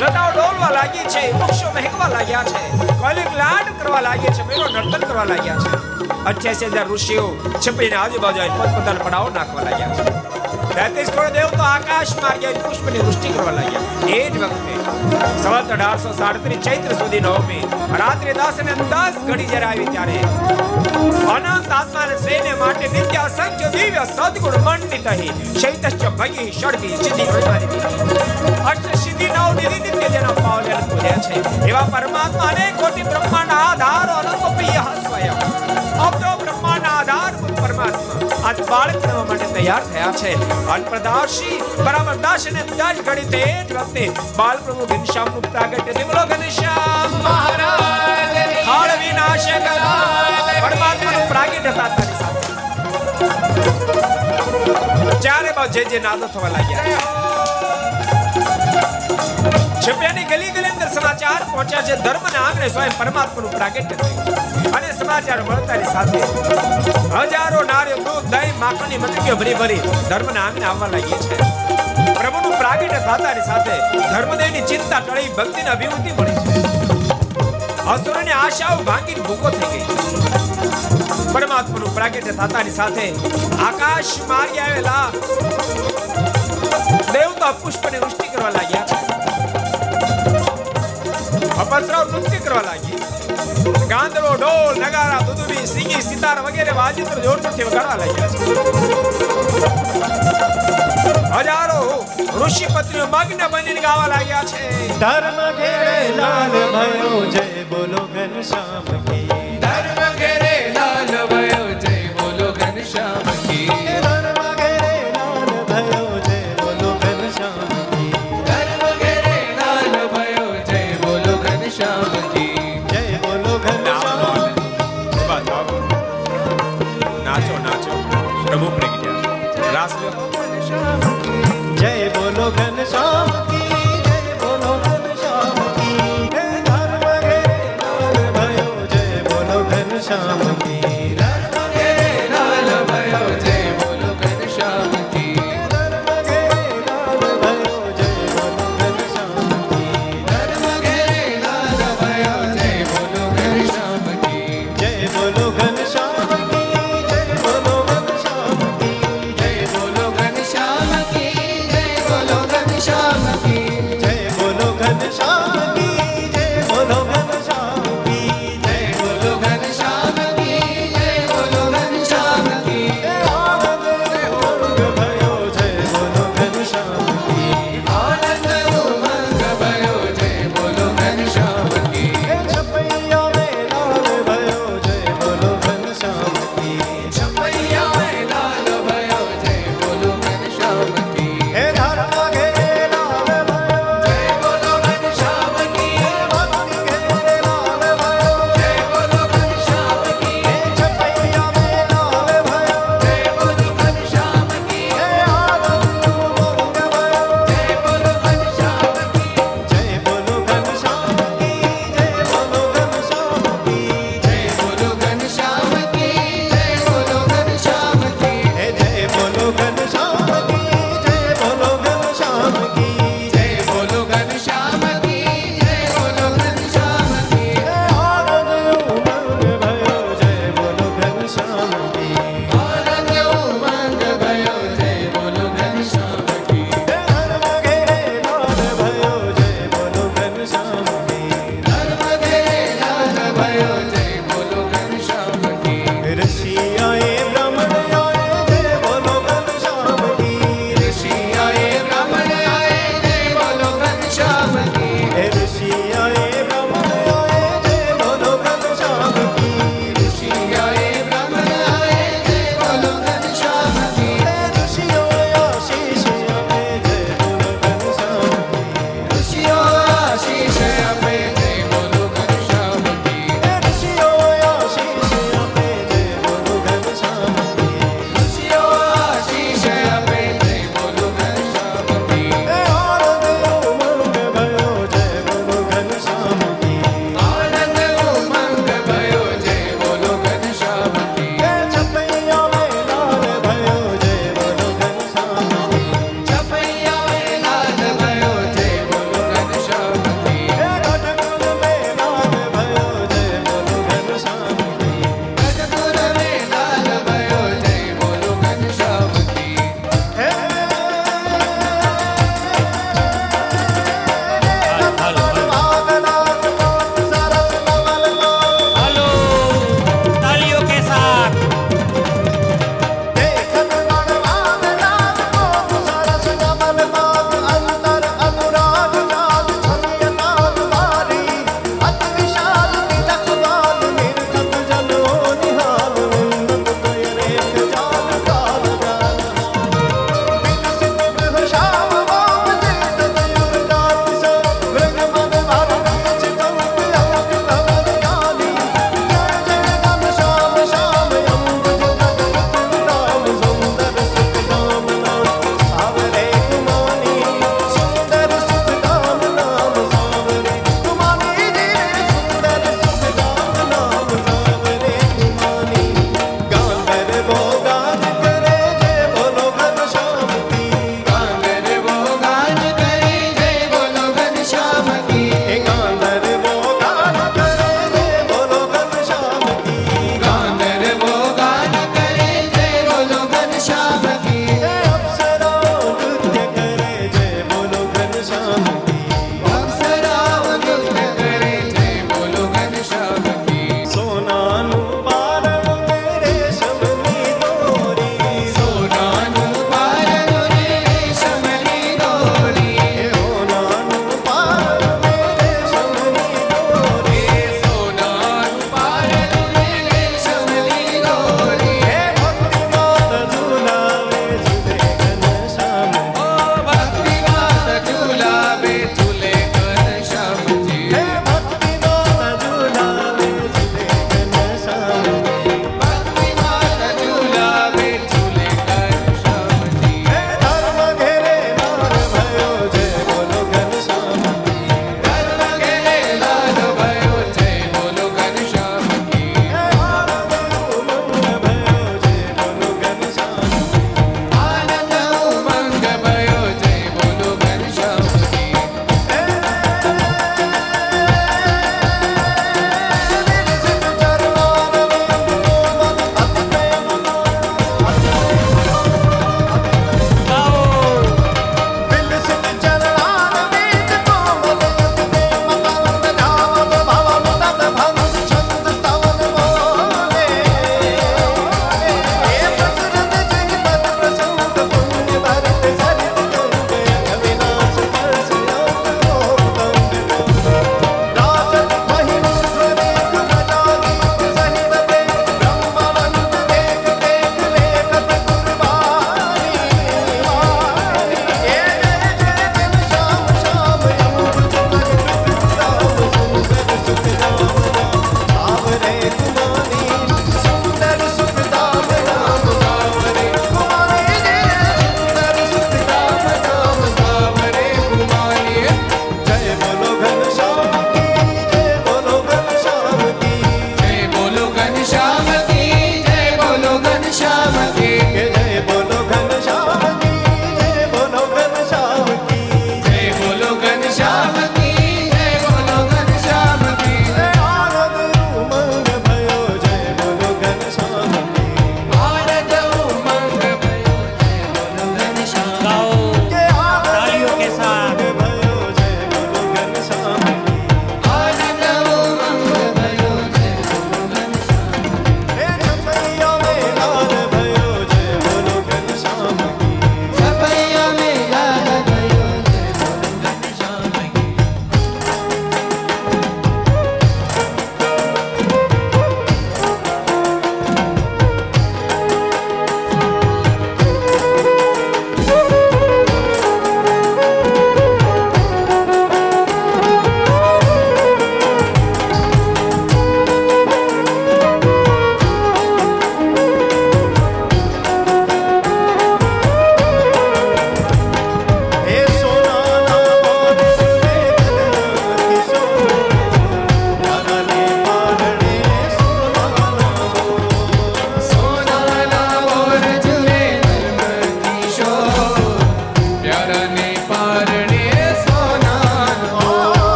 લતાઓ ડોલવા લાગી છે વૃક્ષો મહેકવા લાગ્યા છે કોલિક લાડ કરવા લાગી છે મેળો નર્તન કરવા લાગ્યા છે અઠ્યાસી હજાર ઋષિઓ છપીને આજુબાજુ પોતપોતાના પડાવો નાખવા લાગ્યા છે તેત્રીસ કરોડ દેવ તો આકાશ પુષ્પની વૃષ્ટિ કરવા લાગ્યા. એ જ વખતે સંવત અઢારસો સાડત્રીસ ચૈત્ર સુધી નવમી, રાત્રે દસ અને દસ ઘડી જ્યારે આવી ત્યારે અનંત આત્માને શ્રેને માટે નિત્ય અસંખ્ય દિવ્ય સદગુણ મંડિત હી શૈતશ્ચ ભગી ષડગી સિદ્ધિ પ્રજ્ઞાની અષ્ટ સિદ્ધિ, નવ નિધિ, નિત્ય જેના પાવલે પૂજ્યા છે. એવા પરમાત્મા અનેક કોટી બ્રહ્માંડ આધાર અનંત પ્રિય સ્વયં. અબ્દો બ્રહ્માંડ આધાર પરમાત્મા આજ બાળક બનવા માટે તૈયાર થયા છે. અનપ્રદાશી બરાબર દાસ અને દાસ ઘડી તે જ વખતે બાલ પ્રભુ ઘનશ્યામનું પ્રાગટ્ય છે ઘનશ્યામ મહારાજ હાળ વિનાશક પરમાત્માનું પ્રાગટ્ય હતા તારી સાથે. ચારે બાજુ જે જે નાદો થવા લાગ્યા. છપ્યાની ગલી ગલી અંદર સમાચાર પહોંચ્યા છે. ધર્મના આંગણે સ્વયં પરમાત્માનું પ્રાગટ્ય થયું. અને સમાચાર મળતાની સાથે હજારો નાર્યો દૂધ દહીં માખણની મટકીઓ ભરી ભરી ધર્મને આમીને આવવા લાગી છે. પ્રભુનું પ્રાગટ્ય થતાની સાથે ધર્મદેવની ચિંતા ટળી, ભક્તિને અભિવૃદ્ધિ મળી છે. અસુરની આશાઓ ભાંગી ભૂકો થઈ ગઈ પરમાત્માનું પ્રાગટ્ય થતાની સાથે આકાશ મારી આવેલા દેવતા પુષ્પની વૃષ્ટિ કરવા લાગ્યા છે. અપસરાઓ નૃત્ય કરવા લાગી ગાંધરો ઢોલ નગારા દુદુબી સિંગી સિતાર વગેરે વાજિંત્ર જોરશોરથી વગાડવા લાગ્યા. છે હજારો ઋષિ પત્નીઓ મગ્ન બનીને ગાવા લાગ્યા છે. ધર્મ ઘેરે લાલ ભયો જય બોલો ઘનશ્યામ કી. ધર્મ ઘેરે 像